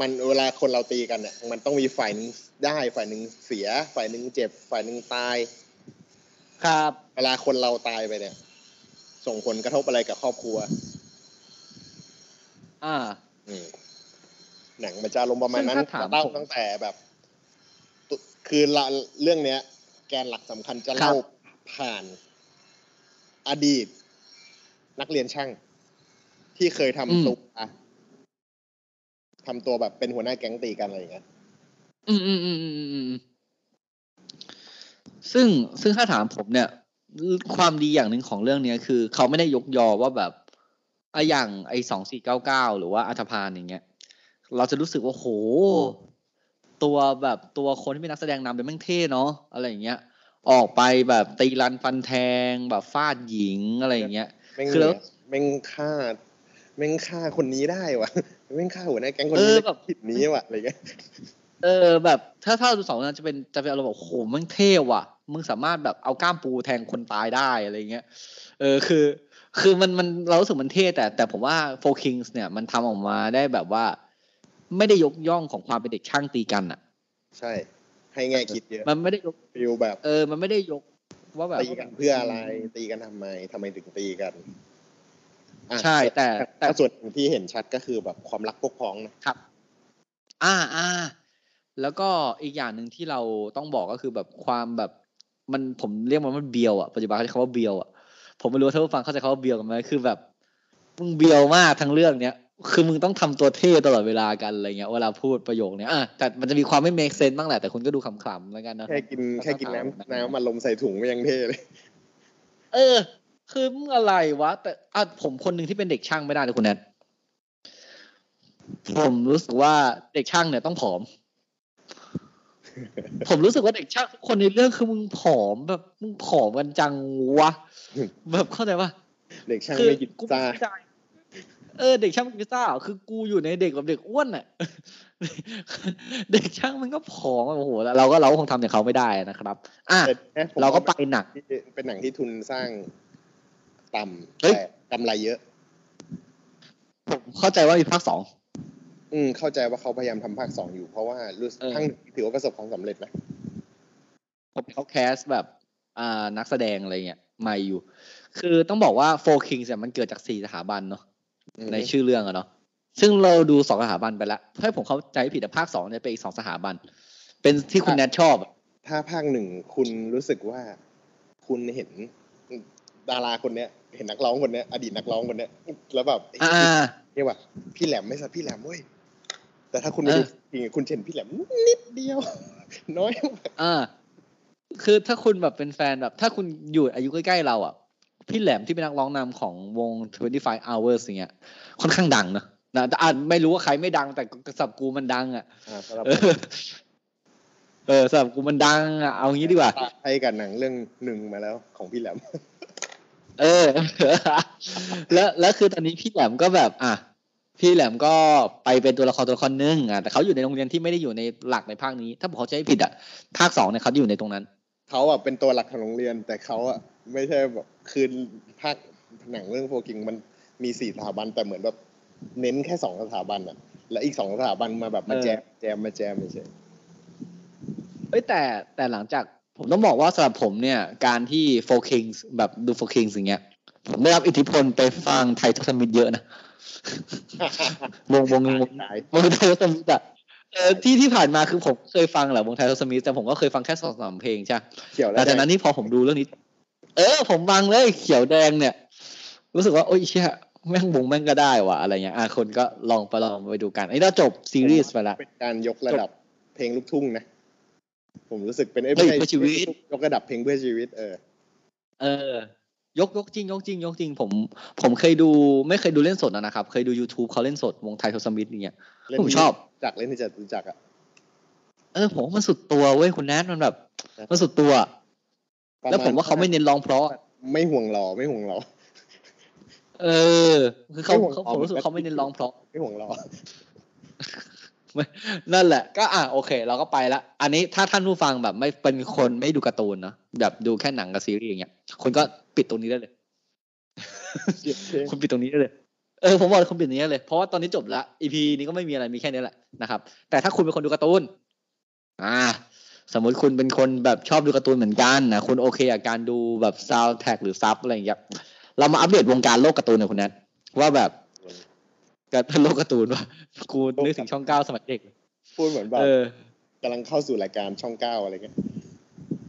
มันเวลาคนเราตีกันเนี่ย มันต้องมีฝ่ายหนึ่งได้ฝ่ายหนึ่งเสีย ฝ่ายหนึ่งเจ็บ ฝ่ายหนึ่งตาย ครับ เวลาคนเราตายไปเนี่ย ส่งผลกระทบอะไรกับครอบครัว อ่า อืม หนังมันจะลงประมาณนั้นซึ่งถ้าถามเล่าผมตั้งแต่แบบตุคือละเรื่องเนี้ย แกนหลักสำคัญจะครับเล่าผ่านอดีต นักเรียนช่าง ที่เคยทำตัวทำตัวแบบเป็นหัวหน้าแก๊งตีกันอะไรอย่างเงี้ยอืมอืมอืมอืมอืมอืมซึ่งซึ่งถ้าถามผมเนี่ย ความดีอย่างหนึ่งของเรื่องเนี้ยคือ เขาไม่ได้ยกยอว่าแบบอะอย่างไอสองสี่เก้าเก้าหรือว่าอัธพาลอย่างเงี้ย เราจะรู้สึกว่าโห ตัวแบบตัวคนที่เป็นนักแสดงนำเป็นแม่งเท่เนาะอะไรอย่างเงี้ย ออกไปแบบตีรันฟันแทงแบบฟาดหญิงอะไรอย่างเงี้ยไม่คือแล้วเหแม่งฆ่าแม่งฆ่าคนนี้ได้วะแม่งฆ่าหัวหน้าแก๊งคนเอนี้อได้แบบผิดนี้วะอะไรเงี้ยเออแบบถ้าถ้าดูสองนั้นจะเป็นจะเป็นอารมณ์แบบโอ้โหมึงเท่ว่ะ มึงสามารถแบบเอาก้ามปูแทงคนตายได้อะไรเงี้ยเออคือ คือมันมันเรารู้สึกมันเท่แต่แต่ผมว่า4 Kings เนี่ยมันทำออกมาได้แบบว่า ไม่ได้ยกย่องของความเป็นเด็กช่างตีกันอะ ใช่ ให้แง่คิดเยอะ มันไม่ได้ยก feel แบบ เออ มันไม่ได้ยกว่าแบบตีกันเพื่ออะไรตีกันทำไมทำไมถึงตีกันอะใช่แต่แต่แต่ส่วนหนึ่งที่เห็นชัดก็คือแบบความรักพวกพ้องนะครับ อ่าอ่าแล้วก็อีกอย่างหนึ่งที่เราต้องบอกก็คือแบบความแบบมันผมเรียกมันว่าเบียวอะปัจจุบันเขาใช้คำว่าเบียวอะผมไม่รู้ว่าท่านผู้ฟังเข้าใจคำว่าเบียวกันไหมคือแบบมึงเบียวมากทั้งเรื่องเนี้ย คือมึงต้องทำตัวเท่ตลอดเวลากันอะไรเงี้ยเวลาพูดประโยคเนี้ยอะแต่มันจะมีความไม่ make sense บ้างแหละ แต่คุณก็ดูขำๆแล้วกันเนอะแค่กินแล้วก็แค่กินถามน้ำน้ำมันลมใส่ถุงก็ยังเท่เลย เออ คือมึงอะไรวะ แต่อะผมคนหนึ่งที่เป็นเด็กช่างไม่ได้เลยคุณแนทผมรู้สึกว่าเด็กช่างเนี่ยต้องผอม ผมรู้สึกว่าเด็กช่างทุกคนในเรื่องคือมึงผอมแบบมึงผอมกันจังวะแบบเข้าใจปะเด็กช่างคือไม่กินกูซ่าไม่ เข้าใจเออเด็กช่างไม่กินซ่าเหรอคือกูอยู่ในเด็กแบบเด็กอ้วนอะเด็กช่างมันก็ผอมอะโอ้โหแล้วเราก็เราก็คงทำอย่างเขาไม่ได้นะครับ อะแต่นะผมเราก็ว่ไปหนักที่เป็นหนังที่ทุนสร้างต่ำเฮ้ยแต่กำไรเยอะ ผมเข้าใจว่ามีภาคสองอืมเข้าใจว่าเขาพยายามทำภาคสองอยู่เพราะว่ารู้สึกเออภาคหนึ่งถือว่าประสบความสำเร็จนะผมเขาแคสแบบ อ่านักแสดงอะไรเงี้ยใหม่อยู่ คือต้องบอกว่าโฟคิงเนี่ยมันเกิดจากสี่สถาบันเนาะอืม ในชื่อเรื่องอะเนาะซึ่งเราดูสองสถาบันไปแล้วถ้าผมเข้าใจไม่ผิดแต่ภาคสองเนี่ยเป็นอีกสองสถาบัน เป็นที่คุณแนทชอบอะถ้าภาคหนึ่งคุณรู้สึกว่าคุณเห็นดาราคนเนี้ย เห็นนักร้องคนเนี้ยอดีตนักร้องคนเนี้ยแล้วแบบอ่าเนี่ยว่าพี่แหลมไม่ใช่พี่แหลมเว้ยแต่ถ้าคุณไปเอดูอจริงๆคุณจะเห็นพี่แหลมนิดเดียว น้อยมากอ่าคือถ้าคุณแบบเป็นแฟนแบบ ถ้าคุณอยู่อายุใกล้ๆเราอะ พี่แหลมที่เป็นนักร้องนำของวง 25 hours อย่างเงี้ยค่อนข้างดังเนอะนะแต่อาจไม่รู้ว่าใครไม่ดังแต่สำหรับกูมันดัง อะอ่าสำหรับเออเออสำหรับกูมันดังอะเอางี้ดีกว่าให้กับหนังเรื่องหนึ่งมาแล้วของพี่แหลม เออ แล้วแล้วคือตอนนี้พี่แหลมก็แบบ อะพี่แหลมก็ไปเป็นตัวละครตัวละครหนึงอะแต่เขาอยู่ในโรงเรียนที่ไม่ได้อยู่ในหลักในภาคนี้ ถ้าผมเขาใจไม่ผิดอะภาคสองเนี่ยเขาอยู่ในตรงนั้น เขาอะเป็นตัวหลักของโรงเรียน แต่เขาอะไม่ใช่แบบคือภาคหนังเรื่องโฟกิงมันมีสี่สถาบันแต่เหมือนแบบเน้นแค่สองสถาบันอะ แล้วอีกสองสถาบันมาแบบมาเออแจมแจมมาแจมไม่ใช่เอ้ยแต่แต่หลังจากผมต้องบอกว่าสำหรับผมเนี่ย การที่ 4 Kings แบบดู 4 Kings อย่างเงี้ยผมได้รับอิทธิพลไปฟังไททศมิตรเยอะนะวงวงวงตายวงไททศมิตรอะเออ ที่ที่ผ่านมาคือผมเคยฟังแหละวงไททศมิตรแต่ผมก็เคยฟังแค่สองสามเพลงใช่เขียวหแล้ลัวงจากนั้นนี่พอผมดูเรื่องนี้ เออ ผมฟังเลยเขียวแดงเนี่ย รู้สึกว่า โอ้ยเชี่ยแม่งบงแม่งก็ได้ว่ะอะไรเงี้ยอะคนก็ลองไปลองไปดูกันไอ้เราจบซีรีส์ไปละเป็นการยกระดับเพลงลูกทุ่งนะผมรู้สึกเป็นเฮ้ยไม่ใช่เพื่อชีวิต ยกระดับเพลงเพื่อชีวิต เออ เออ ยกยกจริงยกจริงยกจริงผมผมเคยดูไม่เคยดูเล่นสดอะนะครับ เคยดู YouTube เขาเล่นสดวงไทยโทสมิธเนี่ยเล่นผมชอบจากเล่นที่จะรู้จักอะเออผมว่ามันสุดตัวเว้ยคุณแนทมันแบบมันสุดตัวประณแล้วผมว่าเขาไม่เน้นร้องเพราะ ไม่ห่วงหล่อไม่ห่วงหล่อเออ คือเขาไม่ห่วงเขาร้องผมรู้สึกว่าเขาไม่เน้นร้องเพราะไม่ห่วงหล่อนั่นแหละก็อะโอเค เราก็ไปละอันนี้ถ้าท่านผู้ฟังแบบไม่เป็นคนไม่ดูการ์ตูนเนอะแบบดูแค่หนังกับซีรีส์อย่างเงี้ยคนก็ ปิดตรงนี้ได้เลยคุณปิดตรงนี้ได้เลยเออผมบอกเลยคุณปิดตรงนี้ได้เลยเพราะว่าตอนนี้จบละ EP นี้ก็ไม่มีอะไรมีแค่นี้แหละนะครับแต่ถ้าคุณเป็นคนดูการ์ตูนอ่า สมมติคุณเป็นคนแบบชอบดูการ์ตูนเหมือนกันนะคุณโอเคกับการดูแบบซาวแท็กหรือ sub อะไรอย่างเงี้ยเรามาอัปเดตวงการโลกการ์ตูนหน่อยคุณแนทว่าแบบการโลกการ์ตูนว่ากูนึกถึงช่องเก้าสมัยเด็กพูดเหมือนแบบเออกำลังเข้าสู่รายการช่องเก้าอะไรเงี้ย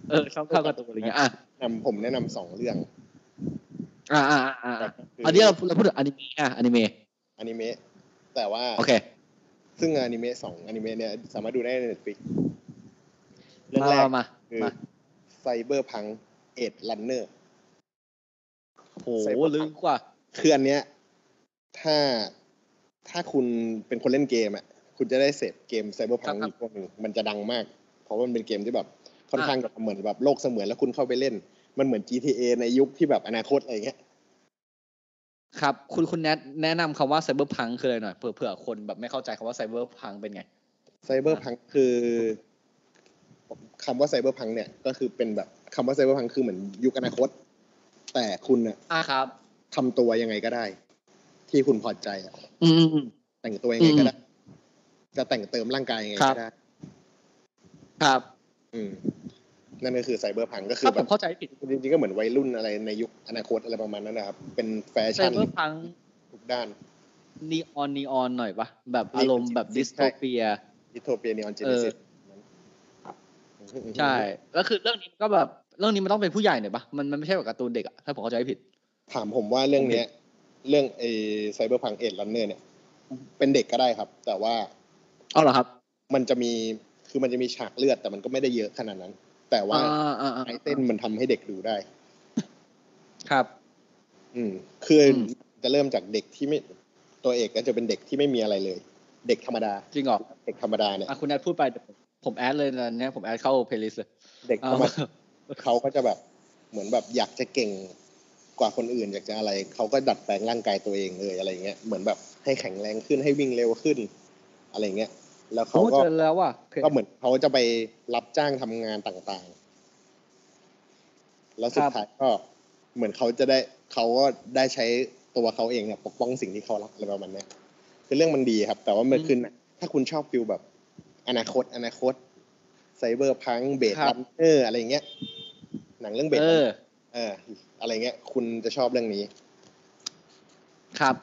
เออช่องเก้าการ์ตูนอะไรเงี้ยอะนำผมแนะนำสองเรื่อง อ่าอ่าอ่าอ่าคือันนี้เราเราพูดถึงอนิเมะอะอนิเมะอนิเมะแต่ว่าโอเคซึ่งอนิเมะสองอนิเมะเนี่ยสามารถดูได้ใน Netflix เรื่องมาแรกมาคือมาไซเบอร์พังเอ็ดลันเนอร์โหลึกกว่าคืออันเนี้ย ถ้าถ้าคุณเป็นคนเล่นเกมอะ คุณจะได้เสพเกมไซเบอร์พังครับอีกพวกหนึ่งมันจะดังมาก เพราะว่ามันเป็นเกมที่แบบค่อนข้างจะเหมือนแบบโลกเสมือนแล้วคุณเข้าไปเล่น มันเหมือน GTA ในยุคที่แบบอนาคตอะไรเงี้ยครับ คุณคุณแนะแนะนำคำว่าไซเบอร์พังคืออะไรหน่อยเผื่อเผื่อคนแบบไม่เข้าใจคำว่าไซเบอร์พังเป็นไงcyberpunk คือคำว่า cyberpunk เนี่ยก็คือเป็นแบบคำว่า cyberpunk คือเหมือนยุคอนาคต แต่คุณน่ะอ่าครับทำตัวยังไงก็ได้ ที่คุณพอใจอะอืมอืมอืมแต่งตัวยังไงก็ได้อืจะแต่งเติมร่างกายยังไงครัก็บได้ ครับ อืม นั่นก็คือ cyberpunk ก็คือแบบถ้าผแบมเข้าใจผิดจริงๆก็เหมือนวัยรุ่นอะไรในยุคอนาคตอะไรประมาณนั้นนะครับ เป็นแฟชั่น cyberpunkทุกด้านนีออนนีออนหน่อยปะแบบอารมณ์แบบดิสโทเปียดิโทเปียนีออนเจเอเนอซิสใช่แล้วคือเรื่องนี้ก็แบบเรื่องนี้มันต้องเป็นผู้ใหญ่หน่อยปะมันมันไม่ใช่แบบการ์ตูนเด็กอะถ้าผมเข้าใจไม่ผิด ถามผมว่าเรื่องเนี้ย เรื่องไอไซเบอร์พังเอ็ดลันเนอร์เนี่ย เป็นเด็กก็ได้ครับ แต่ว่าเอาเหรอครับ มันจะมีคือมันจะมีฉากเลือดแต่มันก็ไม่ได้เยอะขนาดนั้น แต่ว่าอ่าอ่าอ่าไอเต้นมันทำให้เด็กดูได้ ครับ อืมคืออมจะเริ่มจากเด็กที่ไม่ ตัวเอกก็จะเป็นเด็กที่ไม่มีอะไรเลย เด็กธรรมดา จริงเหรอเด็กธรรมดาเนี่ยอะคุณนัทพูดไปเดี๋ยวผมผม add เลยนะเนี่ยผม add เข้า playlist เลยเด็กเอาธรรมดาเขาก็จะแบบเหมือนแบบอยากจะเก่งกว่าคนอื่นอยากจะอะไรเขาก็ดัดแปลงร่างกายตัวเองเลยอะไรเงี้ยเหมือนแบบให้แข็งแรงขึ้นให้วิ่งเร็วขึ้น อะไรเงี้ย แล้วเขาเขาก็เจอแล้วว่ะก็เหมือนเขาจะไปรับจ้างทำงานต่างๆ แล้วสุดท้ายก็เหมือนเขาจะได้เขาก็ได้ใช้ตัวเขาเองเนี่ยปกป้องสิ่งที่เขารักอะไรประมาณเนี้ยคือเรื่องมันดีครับ แต่ว่ามันคือถ้าคุณชอบ feel แบบ อนาคต อนาคต Cyberpunk Blade Runner อะไรเงี้ย หนังเรื่องเบสเออเออ อะไรเงี้ย คุณจะชอบเรื่องนี้ ครับ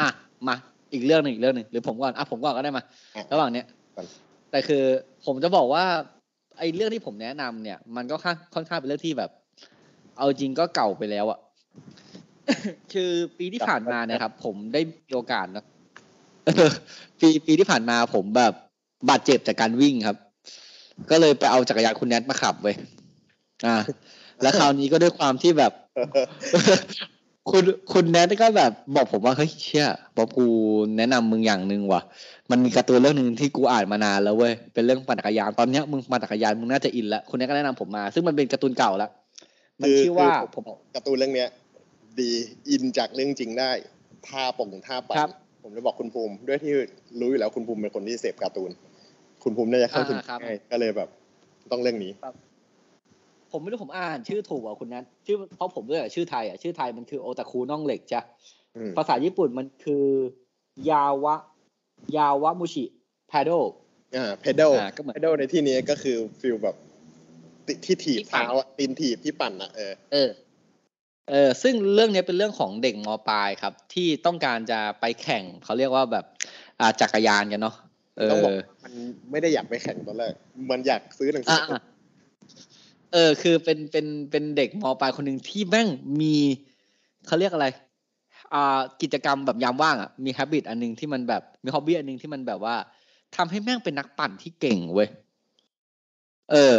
อะ มา อีกเรื่องหนึ่งอีกเรื่องหนึ่งหรือผมก่อนอะผมก่อนก็ได้มาอะระหว่างเนี้ยก่อนแต่คือผมจะบอกว่า ไอ้เรื่องที่ผมแนะนำเนี่ย มันก็ค่อนค่อนข้างเป็นเรื่องที่แบบ เอาจริงก็เก่าไปแล้วอะคือปีที่ผ่านมาเนี่ยครับ ผมได้มีโอกาสนะปีปีที่ผ่านมาผมแบบบาดเจ็บจากการวิ่งครับ ก็เลยไปเอาจักรยานคุณแนทมาขับเว้ยอ่า แล้วคราวนี้ก็ด้วยความที่แบบ คุณคุณแนทก็แบบบอกผมว่าเฮ้ยเชี่ยบอกกูแนะนำมึงอย่างหนึ่งว่ะ มันมีการ์ตูนเรื่องหนึ่งที่กูอ่านมานานแล้วเว้ยเป็นเรื่องปั่นจักรยานตอนเนี้ยมึงปั่นจักรยานมึงน่าจะอินแล้วคุณแนทก็แนะนำผมมา ซึ่งมันเป็นการ์ตูนเก่าแล้วมันชื่อว่าคือผมการ์ตูนเรื่องเนี้ย ดีอินจากเรื่องจริงได้ท่าปงท่าปัครันบผมจะบอกคุณภูมิ ด้วยที่รู้อยู่แล้วคุณภูมิเป็นคนที่เสพการ์ตูน คุณภูมิน่าจะเข้าถึงอ่าครับง่ายก็เลยแบบ ต้องเรื่องนี้ ผมไม่รู้ผมอ่านชื่อถูกอะคุณแนทชื่อเพราะผมด้วยอะชื่อไทยอะชื่อไทยมันคือโอตาคูน่องเหล็กจ้ะอืมภาษาญี่ปุ่นมันคือยาวะ ยาวะมุชิพาโดอ่าเพดลอ่าก็เหมือนเพดลในที่นี้ก็คือฟิลแบบติที่ถีบที่ปั่นเท้าอะตีนถีบที่ปั่นอะเออเออเออซึ่งเรื่องนี้เป็นเรื่องของเด็กมปลายครับ ที่ต้องการจะไปแข่งเขาเรียกว่าแบบอ่าจักรยานกันเนาะเอต้องบอกอมันไม่ได้อยากไปแข่งตอนแรกมันอยากซื้อหนังสือะ ออะเออ คือเป็นเป็นเป็นเด็กมปลายคนหนึ่งที่แม่งมีเขาเรียกอะไรอ่ากิจกรรมแบบยามว่างอะมีฮ a บิตอันหนึงที่มันแบบมี hobby อันหนึ่งที่มันแบบว่าทำให้แม่งเป็นนักปั่นที่เก่งเว้ยเออ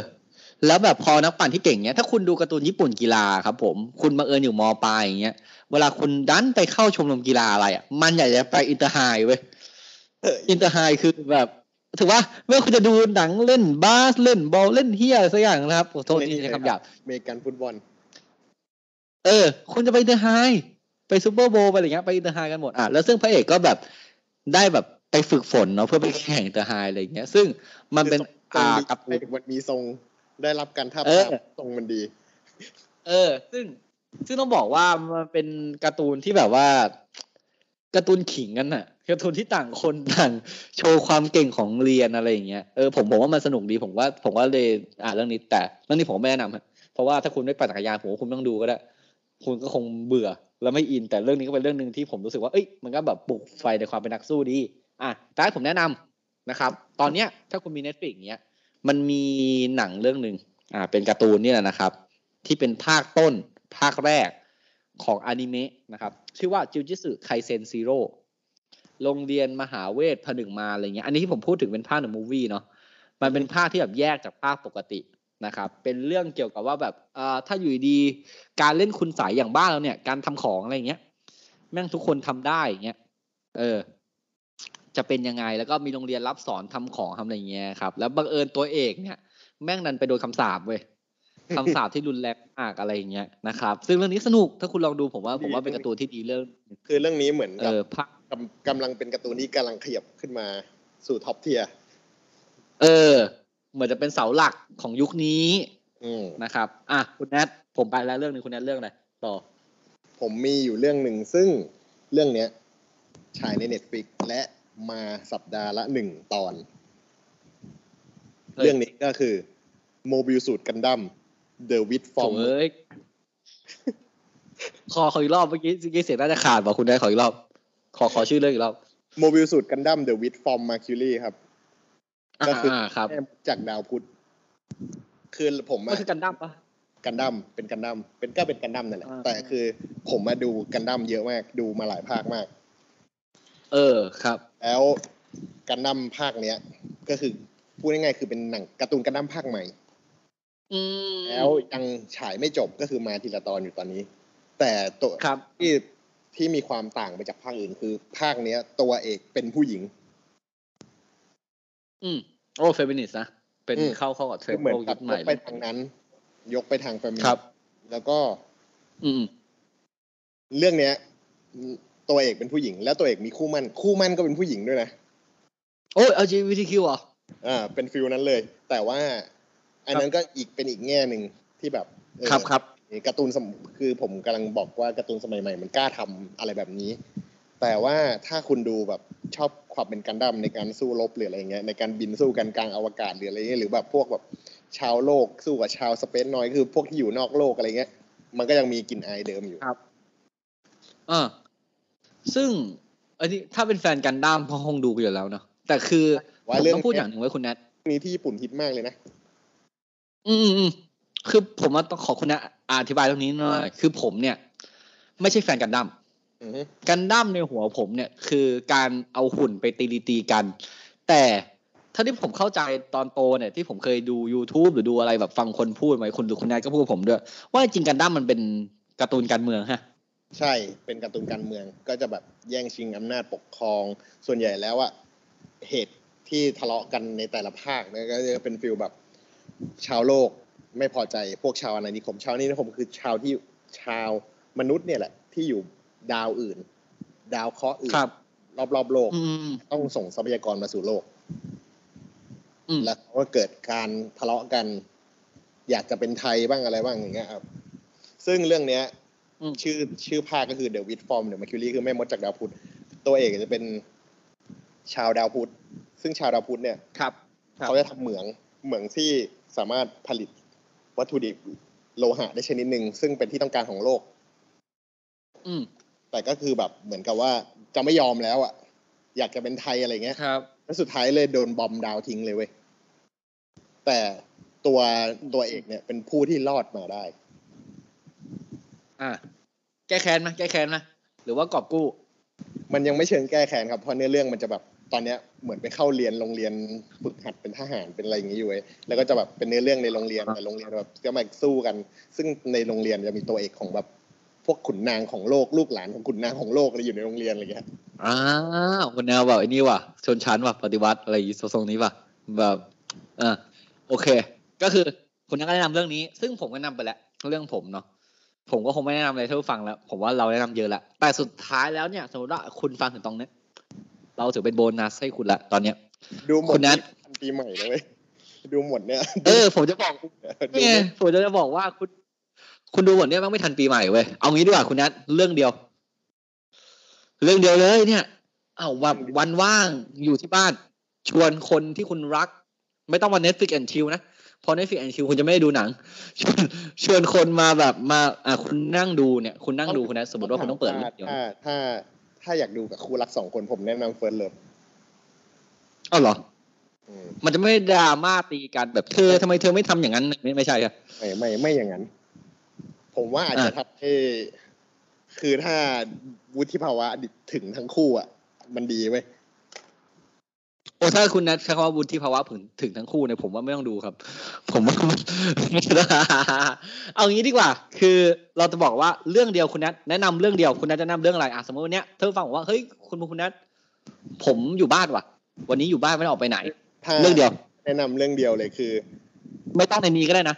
แล้วแบบพอนักปั่นที่เก่งเนี้ยถ้าคุณดูการ์ตูนญี่ปุ่นกีฬาครับ ผมคุณบังเอิญอยู่มปลายอย่างเงี้ยเวลาคุณดันไปเข้าชมรมกีฬาอะไรอะมันอยากจะไป Inter High เว้ย Inter High คือแบบ ถือว่าเมื่อคุณจะดูหนังเล่นบาสเล่นบอลเล่นเหี้ยอะไรสักอย่างนะครับขอโทษที่ใช้คำหยาบอเมริกันฟุตบอล เออ คุณจะไป Inter High ไป Super Bowl ไปอะไรเงี้ยไป Inter High กันหมดอะแล้วซึ่งพระเอกก็แบบได้แบบไปฝึกฝนเนาะเพื่อไปแข่ง Inter High อะไรเงี้ย ซึ่งมันเป็นทรงอ่าดีการ์ตูนมันมีทรงได้รับการทับเออทามทรงมันดี เออ ซึ่งซึ่งต้องบอกว่ามันเป็นการ์ตูนที่แบบว่าการ์ตูนขิงกันน่ะ การ์ตูนที่ต่างคนต่างโชว์ความเก่งของเรียนอะไรอย่างเงี้ยเออผมผมว่ามันสนุกดีผมว่า ผมว่าเลยอ่านเรื่องนี้ แต่เรื่องนี้ผมไม่แนะนำเพราะว่าถ้าคุณไม่ปั่นจักรยานผมว่าคุณต้องดูก็ได้ คุณก็คงเบื่อแล้วไม่อินแต่เรื่องนี้ก็เป็นเรื่องหนึ่งที่ผมรู้สึกว่าเอ้ยมันก็แบบปลุกไฟในความเป็นนักสู้ดีอะแต่ให้ผมแนะนำนะครับ ตอนเนี้ยถ้าคุณมี Netflix เนี้ยมันมีหนังเรื่องหนึ่งอ่าเป็นการ์ตูนนี่แหละนะครับ ที่เป็นภาคต้นภาคแรกของอนิเมะนะครับ ชื่อว่า Jujutsu Kaisen Zero โรงเรียนมหาเวทผนึกมารอะไรเงี้ย อันนี้ที่ผมพูดถึงเป็นภาคใน movie เนาะ มันเป็นภาคที่แบบแยกจากภาคปกตินะครับ เป็นเรื่องเกี่ยวกับว่าแบบอ่าถ้าอยู่ดีๆการเล่นคุณสายอย่างบ้านเราเนี่ย การทำของอะไรเงี้ย แม่งทุกคนทำได้อย่างเงี้ย เออ จะเป็นยังไง แล้วก็มีโรงเรียนรับสอนทำของทำอะไรเงี้ยครับ แล้วบังเอิญตัวเอกเนี่ย แม่งดันไปโดนคำสาปเว้ยคำสาปที่รุนแรงมากอะไรอย่างเงี้ยนะครับ ซึ่งเรื่องนี้สนุกถ้าคุณลองดูผมว่าผมว่าเป็นการ์ตูนที่ดีเรื่อง คือเรื่องนี้เหมือนเอกับอภาค กำกำลังเป็นการ์ตูนที่กำลังขยับขึ้นมาสู่ top tier เออ เหมือนจะเป็นเสาหลักของยุคนี้อืมนะครับ อะคุณแนทผมไปแล้วเรื่องหนึ่งคุณแนทเรื่องอะไรต่อ ผมมีอยู่เรื่องหนึ่งซึ่งเรื่องเนี้ยฉายใน Netflix และมาสัปดาห์ละหนึ่งตอนเฮ้ยเรื่องนี้ก็คือโมบิลสูตรกันดั้ม The Wit โถ Form เอ้ยขอขออีกรอบเมื่อกี้เมื่อกี้เสียงน่าจะขาดบอกคุณแนทขออีกรอบ ขอขอชื่อเรื่องอีกรอบโมบิลสูตรกันดั้ม The Wit Form Mercury ครับ ก็คืออ่าครับแม่มดจากดาวพุธคือผมมัอะนคือกันดั้มปะกันดั้มเป็นกันดั้มเป็นก็เป็นกันดั้มนั่นแหละอ่าแต่คือผมมาดูกันดั้มเยอะมาก ดูมาหลายภาคมาก เออครับ แล้วกันดั้มภาคเนี้ย ก็คือพูดง่ายๆคือเป็นหนังการ์ตูนกันดั้มภาคใหม่อืมแล้วยังฉายไม่จบก็คือมาทีละตอนอยู่ตอนนี้ แต่ตัวครับที่ ที่มีความต่างไปจากภาคอื่นคือ ภาคเนี้ย ตัวเอกเป็นผู้หญิง อืมโอ้เฟมินิสต์นะเป็นอืมเข้าเข้ากับเทรคืนอด์เหมือนโลกกัยุบคยใหม่กไปทางนั้น ยกไปทางแฟมิครับแล้วก็ อืมเรื่องเนี้ย ตัวเอกเป็นผู้หญิง แล้วตัวเอกมีคู่มั่น คู่มั่นก็เป็นผู้หญิงด้วยนะโอ้ย LGBTQ เหรออ่า เป็นฟิลนั้นเลย แต่ว่า อันนั้นก็อีกเป็นอีกแง่หนึ่งที่แบบเออครับครับ การ์ตูนสมคือผมกำลังบอกว่าการ์ตูนสมัยใหม่มันกล้าทำอะไรแบบนี้ แต่ว่าถ้าคุณดูแบบชอบความเป็นกันดั้มในการสู้รบหรืออะไรเงี้ยในการบินสู้กันกลางอวกาศหรืออะไรเงี้ยหรือแบบพวกแบบชาวโลกสู้กับชาวสเปซน้อยคือพวกที่อยู่นอกโลกอะไรเงี้ย มันก็ยังมีกลิ่นอายเดิมอยู่ครับอ่าซึ่งอันนี้ถ้าเป็นแฟนกันดั้มพอคงดูกันอยู่แล้วเนาะแต่คือว่าผมเรื่องต้องพูดอย่างหนึ่งไว้คุณแนทนี้ที่ญี่ปุ่นฮิตมากเลยนะ อืมอืมอืม คือผมว่าต้องขอคุณแนทอธิบายตรงนี้หน่อยคือผมเนี่ย ไม่ใช่แฟนกันดั้มอือฮึกันดั้มในหัวผมเนี่ย คือการเอาหุ่นไปตีตีๆกัน แต่ถ้าที่ผมเข้าใจตอนโตเนี่ยที่ผมเคยดู YouTube หรือดูอะไรแบบฟังคนพูดไหมคุณหรือคุณแนทก็พูดกับผมด้วย ว่าจริงกันดั้มมันเป็นการ์ตูนการเมืองฮะใช่เป็นการ์ตูนการเมืองก็จะแบบแย่งชิงอำนาจปกครอง ส่วนใหญ่แล้วอะเหตุที่ทะเลาะกันในแต่ละภาคเนี่ยก็จะเป็นฟิลแบบชาวโลก ไม่พอใจพวกชาวอาณานิคมชาวอาณานิคมคือชาวที่ชาวมนุษย์เนี่ยแหละ ที่อยู่ดาวอื่น ดาวเคราะห์อื่นครับรอบๆโลกอืมต้องส่งทรัพยากรมาสู่โลกอืมแล้วก็เกิดการทะเลาะกัน อยากจะเป็นไทยบ้างอะไรบ้างอย่างเงี้ยครับ ซึ่งเรื่องเนี้ยอืมชื่อชื่อภาคก็คือ The Wit Form The Mercury คือแม่มดจากดาวพุธตัวเอกจะเป็นชาวดาวพุธซึ่งชาวดาวพุธเนี่ยครับครับเขาจะทำเหมืองเหมืองที่สามารถผลิต วัตถุดิบโลหะได้ชนิดหนึ่งซึ่งเป็นที่ต้องการของโลก อืม แต่ก็คือแบบเหมือนกับว่าจะไม่ยอมแล้วอะอยากจะเป็นไทยอะไรเงี้ยครับแล้วสุดท้ายเลยโดนบอมดาวทิ้งเลยเว้ยแต่ตัวตัวเอกเนี่ยเป็นผู้ที่รอดมาได้ อ่า แก้แค้นไหมแก้แค้นไหมหรือว่ากอบกู้ มันยังไม่เชิงแก้แค้นครับเพราะเนื้อเรื่องมันจะแบบ ตอนเนี้ยเหมือนไปเข้าเรียนโรงเรียนฝึกหัดเป็นทหารเป็นอะไรอย่างงี้อยู่เว้ยแล้วก็จะแบบเป็นเนื้อเรื่องในโรงเรียนแต่โรงเรียนแบบก็มาสู้กัน ซึ่งในโรงเรียนจะมีตัวเอกของแบบพวกขุนนางของโลกลูกหลานของขุนนางของโลกอะไรอยู่ในโรงเรียนอะไรเงี้ยอ้าวคนแนวแบบไอ้นี่ว่ะชนชั้นว่ะปฏิวัติอะไรอย่างงี้ทรงๆนี้ว่ะแบบอ่าโอเค ก็คือคุณนักก็แนะนำเรื่องนี้ ซึ่งผมก็แนะนำไปแล้วเรื่องผมเนาะผมก็คงไม่แนะนำอะไรท่านผู้ฟังแล้ว ผมว่าเราแนะนำเยอะแล้วแต่สุดท้ายแล้วเนี่ยสมมติว่าคุณฟังถึงตรงเนี้ย เราถือเป็นโบนัสให้คุณละตอนเนี้ย ดูหมคุดณนัททันปีใหม่เลยเว้ยดูหมดเนี่ย เออ ผมจะบอกดูนี่ไงผมจะบอกว่าคุณ คุณดูหมดเนี่ยมันไม่ทันปีใหม่เว้ยเอางี้ดีกว่าคุณนัทเรื่องเดียว เรื่องเดียวเลยเนี่ยเอาแบบวันว่างอยู่ที่บ้านชวนคนที่คุณรัก ไม่ต้องมา Netflix and chill นะเพราะ Netflix and chill คุณจะไม่ได้ดูหนัง ชวนชวนคนมาแบบมา อะคุณนั่งดูเนี่ย คุณนั่งดูคุณนัทสมมติว่าคุณต้องเปิดเรื่องเดียวถ้าถ้า ถ้าอยากดูกับคู่รักสองคนผมแนะนำ First Loveเอ้าเหรอ มันจะไม่ดราม่าตีกันแบบเธอทำไมเธอไม่ทำอย่างนั้น ไม่ไม่ใช่ครับไม่ไม่ไม่อย่างนั้น ผมว่าอาจจะอะทำให้คือถ้าวุฒิภาวะถึงทั้งคู่อะ มันดีเว้ย โอ้ถ้าคุณนัทใช้คำว่าบุญที่ภาวะถึงถึงทั้งคู่เนี่ยผมว่าไม่ต้องดูครับ ผมว่าเอางี้ดีกว่า คือเราจะบอกว่าเรื่องเดียวคุณนัทแนะนำเรื่องเดียวคุณนัทจะแนะนำเรื่องอะไรอะสมมติวันเนี้ยเธอฟังบอกว่าเฮ้ยคุณคุณนัทผมอยู่บ้านว่ะ วันนี้อยู่บ้านไม่ได้ออกไปไหนถ้าเรื่องเดียว แนะนำเรื่องเดียวเลยคือ ไม่ต้องในนี้ก็ได้นะ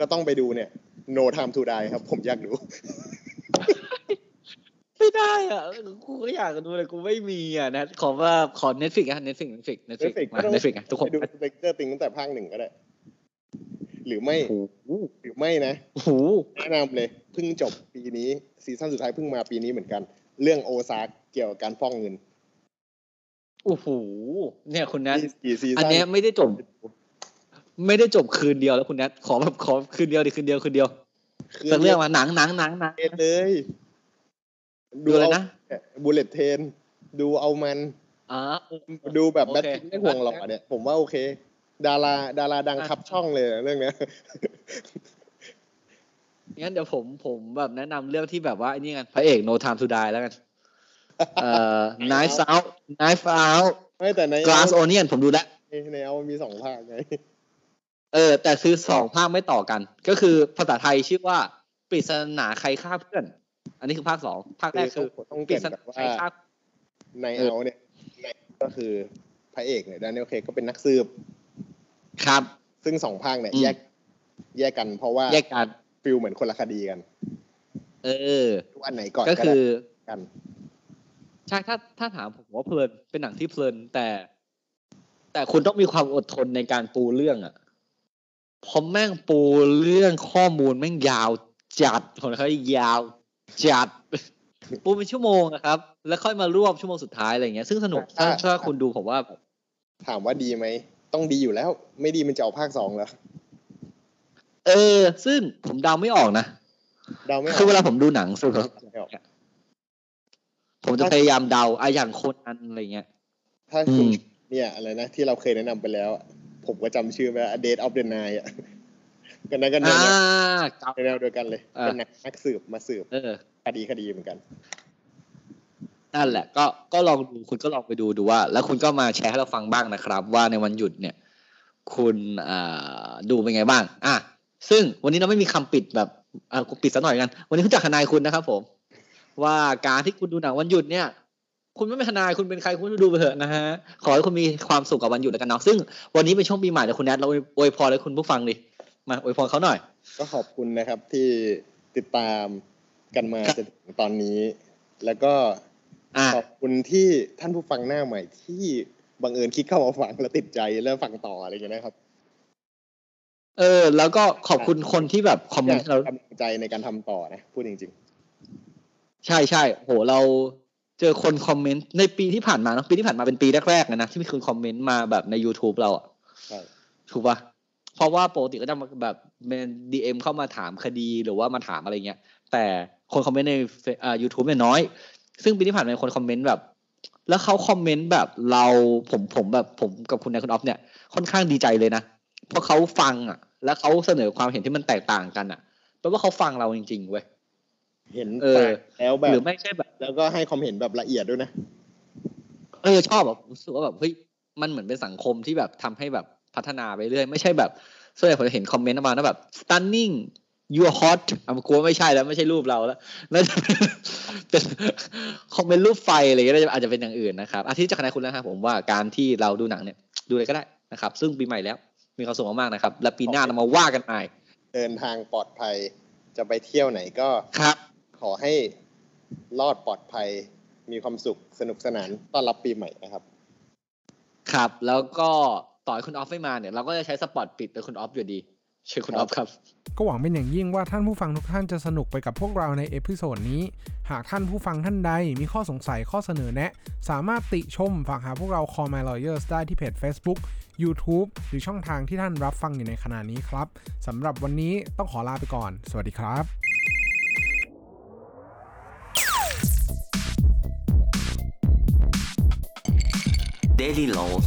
ก็ต้องไปดูเนี่ย No Time to Die ครับ ผมอยากดู ไม่ได้อะกูก็อยากดูเลยกูไม่มีอะนะขอว่าขอเน็ตฟิกอะเน็ตฟิกเน็ตฟิกเน็ตฟิก Netflix มาเน็ตฟิกอะทุกคนไปดู Stranger Things ตั้งแต่ภาคหนึ่งก็ได้ หรือไม่โอ้โหหรือไม่นะโอ้โหแนะนำเลยเพิ่งจบปีนี้ season สุดท้ายเพิ่งมาปีนี้เหมือนกัน เรื่อง Ozark เกี่ยวกับการฟอกเงินโอ้โหเนี่ยคุณนัทกี่ season อันเนี้ยไม่ได้จบ ไม่ได้จบคืนเดียวแล้วคุณนัทขอแบบขอคืนเดียวดิคืนเดียวคืนเดียวคือสักเรื่องมาหนังหนังหนังหนังเทนเลย ดูเลยนะ Bullet Train ดูเอามันอ๋อดูแบบโอแบรด พิตต์ไม่ห่วงหรอกเนี่ย ผมว่าโอเค ดาราดาราดังอะครับช่องเลยเรื่องเนี้ยงั้นเดี๋ยวผมผมแบบแนะนำเรื่องที่แบบว่าไอ้นี่กันพระเอก No Time to Die แล้วกันเอ่อ Knives Out Knife Out ไม่แต่ใน Glass Onion ผมดูแล้วในเอามีสองภาคไงเออ แต่ซื้อสองภาคไม่ต่อกัน ก็คือภาษาไทยชื่อว่า ปริศนาใครฆ่าเพื่อน อันนี้คือภาคสองภาคแรกคือต้องปเกริรินศแบนาบว่าใครฆ่าในเออเอาเนี่ยในก็คือพระเอกเนี่ยดานเนลเคก็เป็นนักสืบ ครับ ซึ่งสองภาคเนี่ยอืมแยก แยกกัน เพราะว่าแยกกันฟิลเหมือนคนละคดีกัน เออทุกอันไหนก่อนก็ก็คืได้อกันใช่ถ้าถ้าถามผมว่าเพลินเป็นหนังที่เพลิน แต่ แต่คุณต้องมีความอดทนในการปูเรื่องอะเพราะแม่งปูเรื่องข้อมูลแม่งยาวจัดของเขายาว จัดปูเป็นชั่วโมงนะครับ แล้วค่อยมารวบชั่วโมงสุดท้ายอะไรเงี้ยซึ่งสนุกถ้าถ้าคุณดูผมว่า ถามว่าดีไหม ต้องดีอยู่แล้ว ไม่ดีมันจะออกภาคสองแล้วเออ ซึ่งผมเดาไม่ออกนะเดาไม่อคืออกเวลาผมดูหนังสุดไม่ออกผมจะพยายามเดาอะอย่างคนอันอะไรเงี้ย ถ้าอืคุณมเนี่ยอะไรนะที่เราเคยแนะนำไปแล้วอะผมก็จำชื่อไม่ได้ A Date of the Night อะ กันนะกันแนอ่าวแนวแนวเดียวกันเลยอ่าเป็นนักนักสืบมาสืบเออคดีคดีเหมือนกันนั่นแหละก็ก็ลองดูคุณก็ลองไปดูดูว่า แล้วคุณก็มาแชร์ให้เราฟังบ้างนะครับ ว่าในวันหยุดเนี่ย คุณอ่าดูเป็นไงบ้าง อะซึ่งวันนี้เราไม่มีคำปิดแบบอ่ากูปิดซะหน่อยกัน วันนี้คุณจากทนายคุณนะครับ ผม ว่าการที่คุณดูหนังวันหยุดเนี่ย คุณไม่เป็นทนายคุณเป็นใครคุณดูไปเถอะนะฮะขอให้คุณมีความสุขกับวันหยุดแล้วกันเนาะซึ่งวันนี้เป็นช่วงปีใหม่เดี๋ยวคุณแนทเราอวยพรให้คุณผู้ฟังดิ มาอวยพรเขาหน่อย ก็ขอบคุณนะครับที่ติดตามกันมาครับจนถึงตอนนี้ แล้วก็อะขอบคุณที่ท่านผู้ฟังหน้าใหม่ที่บังเอิญคลิกเข้ามาฟังแล้วติดใจแล้วฟังต่ออะไรอย่างเงี้ยนะครับ เออ แล้วก็ขอบคุณคนที่แบบคอมเมอนยากต์เรากำลังใจในการทำต่อนะ พูดจริงใช่ใช่โหเราเจอคนคอมเมนต์ในปีที่ผ่านมาเนอะปีที่ผ่านมาเป็นปีแรกๆเลยนะที่มีคนคอมเมนต์มาแบบใน YouTube เราอะๆใช่ถูกปะ เพราะว่าปกติก็จะมาแบบเป็นดีเอ็มเข้ามาถามคดีหรือว่ามาถามอะไรเงี้ย แต่คนคอมเมนต์ในอ่า YouTube เนี่ยน้อย ซึ่งปีที่ผ่านมาคนคอมเมนต์แบบ แล้วเขาคอมเมนต์แบบเราผมผมแบบผมกับคุณนายคุณออฟเนี่ยค่อนข้างดีใจเลยนะเพราะเขาฟังอะ แล้วเขาเสนอความเห็นที่มันแตกต่างกันอะแปลว่าเขาฟังเราจริงๆเว้ยเห็นเออต่างแล้วแบหรือบไม่ใช่แบบ แล้วก็ให้ความเห็นแบบละเอียดด้วยนะเออชอบแบบรู้สึกว่าแบบเฮ้ยมันเหมือนเป็นสังคมที่แบบทำให้แบบ พัฒนาไปเรื่อย ไม่ใช่แบบส่วนใหญ่ผมจะเห็นคอมเมนต์มาแล้วแบบ stunning you are hot อะกลัวไม่ใช่แล้วไม่ใช่รูปเราแล้วน่าจะเป็นคอมเมนต์รูปไฟอะไรอย่างเงี้ยน่าจะอาจจะเป็นอย่างอื่นนะครับอาทิตย์จะคะแนนคุณแล้วครับผมว่าการที่เราดูหนังเนี่ย ดูอะไรก็ได้นะครับ ซึ่งปีใหม่แล้ว มีความสุขมากๆนะครับ และปีหน้าเรามาว่ากันใหม่เดินทางปลอดภัยจะไปเที่ยวไหนก็ครับ ขอให้รอดปลอดภัยมีความสุขสนุกสนานต้อนรับปีใหม่นะครับ ครับแล้วก็ ต่อให้คุณออฟไม่มาเนี่ยเราก็จะใช้สปอตปิดเป็นคุณออฟอยู่ดีเชิญคุณออฟครับ ก็หวังเป็นอย่างยิ่งว่าท่านผู้ฟังทุกท่านจะสนุกไปกับพวกเราใน episode นี้ หากท่านผู้ฟังท่านใดมีข้อสงสัยข้อเสนอแนะ สามารถติชมฝากหาพวกเรา Call My Lawyers ได้ที่เพจ Facebook YouTube หรือช่องทางที่ท่านรับฟังอยู่ในขณะนี้ครับสำหรับวันนี้ต้องขอลาไปก่อน สวัสดีครับ Daily laws